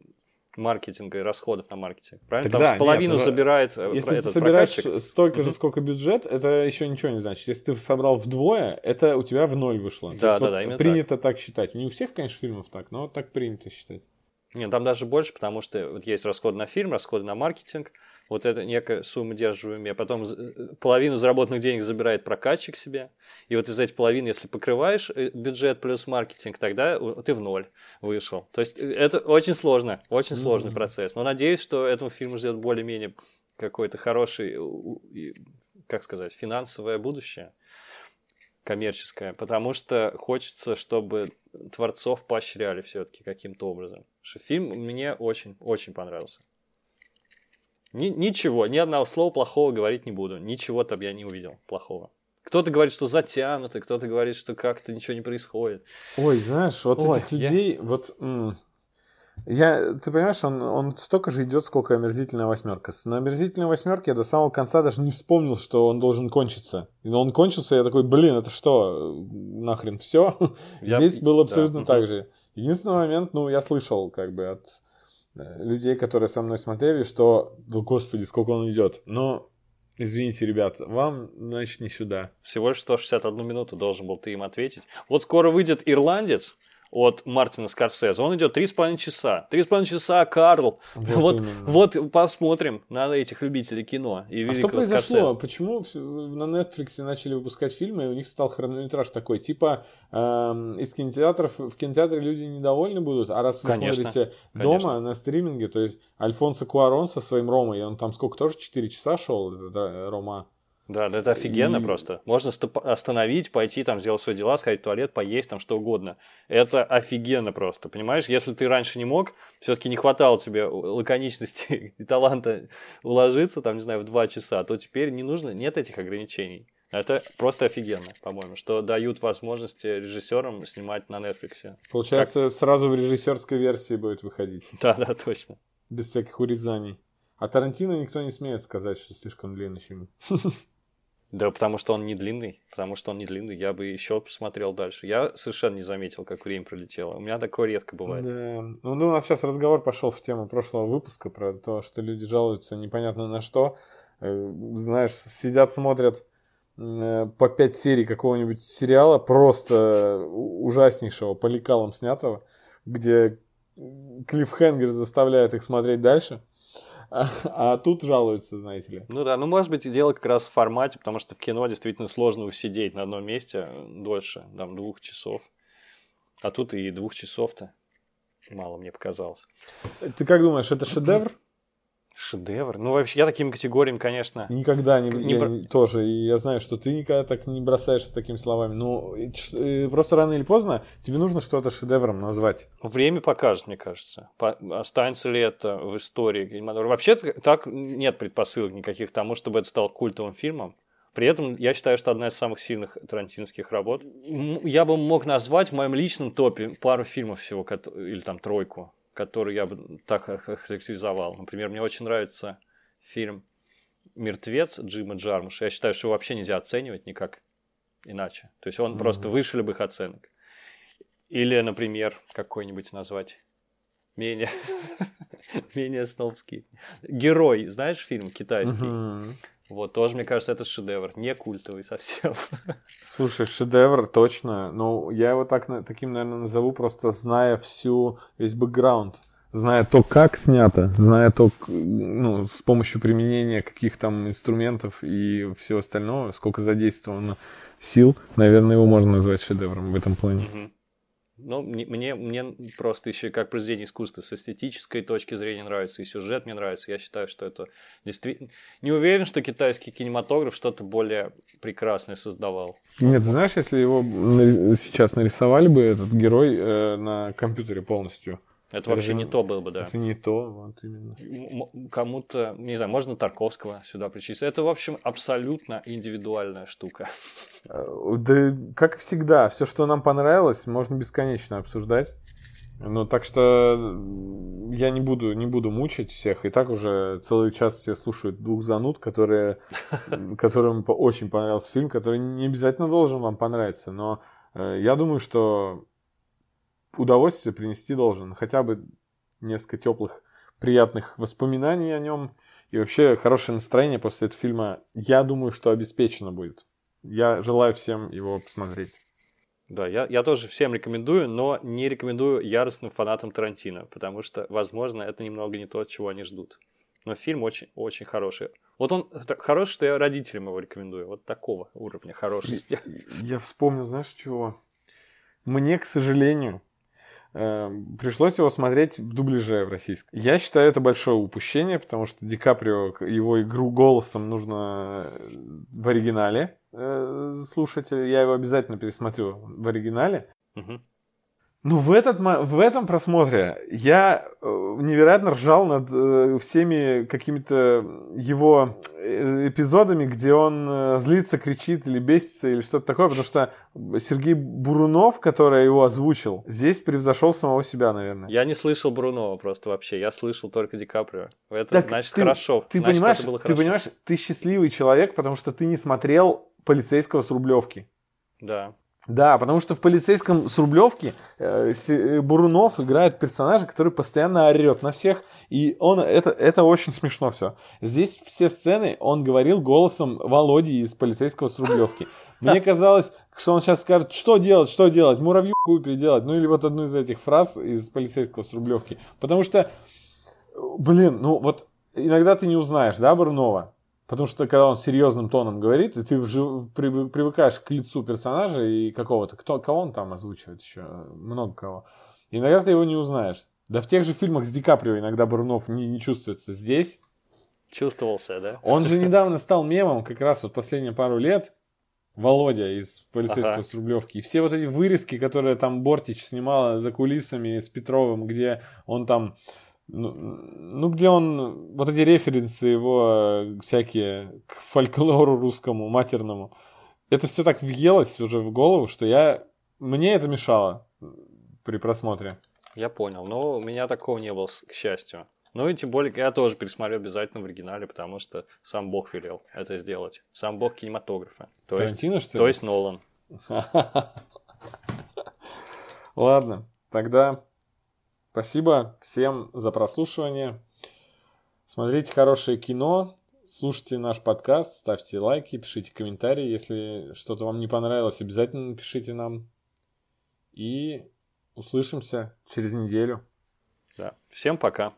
маркетинга и расходов на маркетинг. Правильно? Тогда Там же половину нет, но забирает э, Если про- ты этот собираешь прокатчик. столько же, Мгм. сколько бюджет, это еще ничего не значит. Если ты собрал вдвое, это у тебя в ноль вышло. То Да, есть да, вот да, именно принято так. считать. Не у всех, конечно, фильмов так, но так принято считать. Нет, там даже больше, потому что вот есть расходы на фильм, расходы на маркетинг. Вот это некая сумма держу в уме. Потом э, половину заработанных денег забирает прокатчик себе. И вот из этих половины, если покрываешь э, бюджет плюс маркетинг, тогда ты в ноль вышел. То есть э, это очень сложно, очень сложный Мгм. процесс. Но надеюсь, что этому фильму ждет более-менее какой-то хороший, как сказать, финансовое будущее коммерческое, потому что хочется, чтобы творцов поощряли все-таки каким-то образом. Фильм мне очень-очень понравился. Ни- ничего, ни одного слова плохого говорить не буду. Ничего там я не увидел плохого. Кто-то говорит, что затянуто, кто-то говорит, что как-то ничего не происходит. Ой, знаешь, вот Ой, этих я- людей, вот... м, Я, ты понимаешь, он, он столько же идет, сколько омерзительная восьмерка. На омерзительной восьмерке я до самого конца даже не вспомнил, что он должен кончиться. Но он кончился, я такой, блин, это что, нахрен все? Я- Здесь было да, абсолютно мгм. так же. Единственный момент, ну, я слышал, как бы, от людей, которые со мной смотрели, что, да господи, сколько он идет. Но, извините, ребят, вам, значит, не сюда. Всего лишь 161 минуту должен был ты им ответить. Вот скоро выйдет «Ирландец» от Мартина Скорсезе. Он идет 3,5 часа. 3,5 часа, Карл. Вот, именно. вот, посмотрим на этих любителей кино и А великого что произошло? Скорсезе. Почему на Netflix начали выпускать фильмы, и у них стал хронометраж такой? Типа эм, из кинотеатров в кинотеатре люди недовольны будут, а раз вы Конечно, смотрите конечно. дома на стриминге, то есть Альфонсо Куарон со своим Ромой, он там сколько тоже 4 часа шел, да, Рома. Да, да, это офигенно И- просто. Можно остановить, пойти там сделать свои дела, сходить в туалет, поесть, там что угодно. Это офигенно просто, понимаешь? Если ты раньше не мог, все-таки не хватало тебе лаконичности и таланта уложиться, там, не знаю, в два часа, то теперь не нужно, нет этих ограничений. Это просто офигенно, по-моему, что дают возможности режиссерам снимать на Netflix. Получается, сразу в режиссерской версии будет выходить, Да, да, точно. без всяких урезаний. А Тарантино никто не смеет сказать, что слишком длинный фильм. Да, потому что он не длинный, потому что он не длинный, я бы еще посмотрел дальше. Я совершенно не заметил, как время пролетело. У меня такое редко бывает. Да. Ну, ну, у нас сейчас разговор пошел в тему прошлого выпуска про то, что люди жалуются непонятно на что. Э, Знаешь, сидят, смотрят э, по пять серий какого-нибудь сериала, просто у- ужаснейшего, по лекалам снятого, где клиффхенгер заставляет их смотреть дальше. А, а тут жалуются, знаете ли. Ну да, ну может быть и дело как раз в формате, потому что в кино действительно сложно усидеть на одном месте дольше, там, двух часов. А тут и двух часов-то мало мне показалось. Ты как думаешь, это шедевр? Шедевр? Ну, вообще, я такими категориями, конечно... Никогда не... не я, бр... Тоже, и я знаю, что ты никогда так не бросаешься такими словами. Ну, просто рано или поздно тебе нужно что-то шедевром назвать. Время покажет, мне кажется. По... Останется ли это в истории Вообще так нет предпосылок никаких к тому, чтобы это стало культовым фильмом. При этом я считаю, что одна из самых сильных тарантинских работ. Я бы мог назвать в моем личном топе пару фильмов всего, или там тройку который я бы так характеризовал. Например, мне очень нравится фильм «Мертвец» Джима Джармуша. Я считаю, что его вообще нельзя оценивать никак иначе. То есть он mm-hmm. просто выше любых оценок. Или, например, какой-нибудь назвать менее, менее снобский. Герой, знаешь фильм китайский? Mm-hmm. Вот, тоже, мне кажется, это шедевр. Не культовый совсем. Слушай, шедевр, точно. Ну, я его так, таким, наверное, назову, просто зная всю, весь бэкграунд. Зная то, как снято, зная то, ну, с помощью применения каких там инструментов и всего остального, сколько задействовано сил, наверное, его можно назвать шедевром в этом плане. Mm-hmm. Ну, мне, мне просто еще как произведение искусства с эстетической точки зрения нравится, и сюжет мне нравится. Я считаю, что это действительно... Не уверен, что китайский кинематограф что-то более прекрасное создавал. Нет, ты знаешь, если его сейчас нарисовали бы, этот герой, э, на компьютере полностью, это вообще же, не то было бы, да. Это не то, вот именно. Кому-то, не знаю, можно Тарковского сюда причислить. Это, в общем, абсолютно индивидуальная штука. Э, да, как всегда, все, что нам понравилось, можно бесконечно обсуждать. Ну, так что я не буду, не буду мучить всех. И так уже целый час все слушают двух зануд, которые, которым очень понравился фильм, который не обязательно должен вам понравиться. Но э, я думаю, что удовольствие принести должен. Хотя бы несколько теплых, приятных воспоминаний о нем. И вообще хорошее настроение после этого фильма, я думаю, что обеспечено будет. Я желаю всем его посмотреть. Да, я, я тоже всем рекомендую, но не рекомендую яростным фанатам Тарантино, потому что, возможно, это немного не то, чего они ждут. Но фильм очень, очень хороший. Вот он хороший, что я родителям его рекомендую. Вот такого уровня хорошести. Я вспомнил, знаешь, чего? Мне, к сожалению, пришлось его смотреть в дубляже в российском. Я считаю это большое упущение, потому что Ди Каприо, его игру голосом нужно э, в оригинале э, слушать. Я его обязательно пересмотрю в оригинале. Угу. Ну, в, этот, в этом просмотре я э, невероятно ржал над э, всеми какими-то его э, эпизодами, где он злится, кричит или бесится или что-то такое, потому что Сергей Бурунов, который его озвучил, здесь превзошел самого себя, наверное. Я не слышал Бурунова просто вообще, я слышал только Ди Каприо. Это так значит ты, хорошо. Ты значит, понимаешь, хорошо. ты понимаешь, ты счастливый человек, потому что ты не смотрел полицейского с Рублевки. Да. Да, потому что в полицейском с Рублевки э, э, Бурунов играет персонажа, который постоянно орет на всех, и он это, это очень смешно все. Здесь все сцены он говорил голосом Володи из полицейского с Рублевки. Мне казалось, что он сейчас скажет, что делать, что делать, муравью переделать, ну или вот одну из этих фраз из полицейского с Рублевки. Потому что, блин, ну вот иногда ты не узнаешь, да, Бурунова? Потому что когда он серьезным тоном говорит, и ты вжив, привыкаешь к лицу персонажа и какого-то, кто, кого он там озвучивает еще, много кого. иногда ты его не узнаешь. Да в тех же фильмах с Ди Каприо иногда Бурунов не, не чувствуется. Здесь... Чувствовался, да? Он же недавно стал мемом, как раз вот последние пару лет. Володя из полицейского ага. с Рублевки. И все вот эти вырезки, которые там Бортич снимала за кулисами с Петровым, где он там ну, ну, где он, вот эти референсы его э, всякие к фольклору русскому, матерному, это все так въелось уже в голову, что я, мне это мешало при просмотре. Я понял, но у меня такого не было, к счастью. Ну и тем более я тоже пересмотрю обязательно в оригинале, потому что сам Бог велел это сделать. Сам Бог кинематографа. То Тарантино, есть, что ли? То есть Нолан. Ладно, тогда Спасибо всем за прослушивание. Смотрите хорошее кино, слушайте наш подкаст, ставьте лайки, пишите комментарии. Если что-то вам не понравилось, обязательно напишите нам. И услышимся через неделю. Да. Всем пока.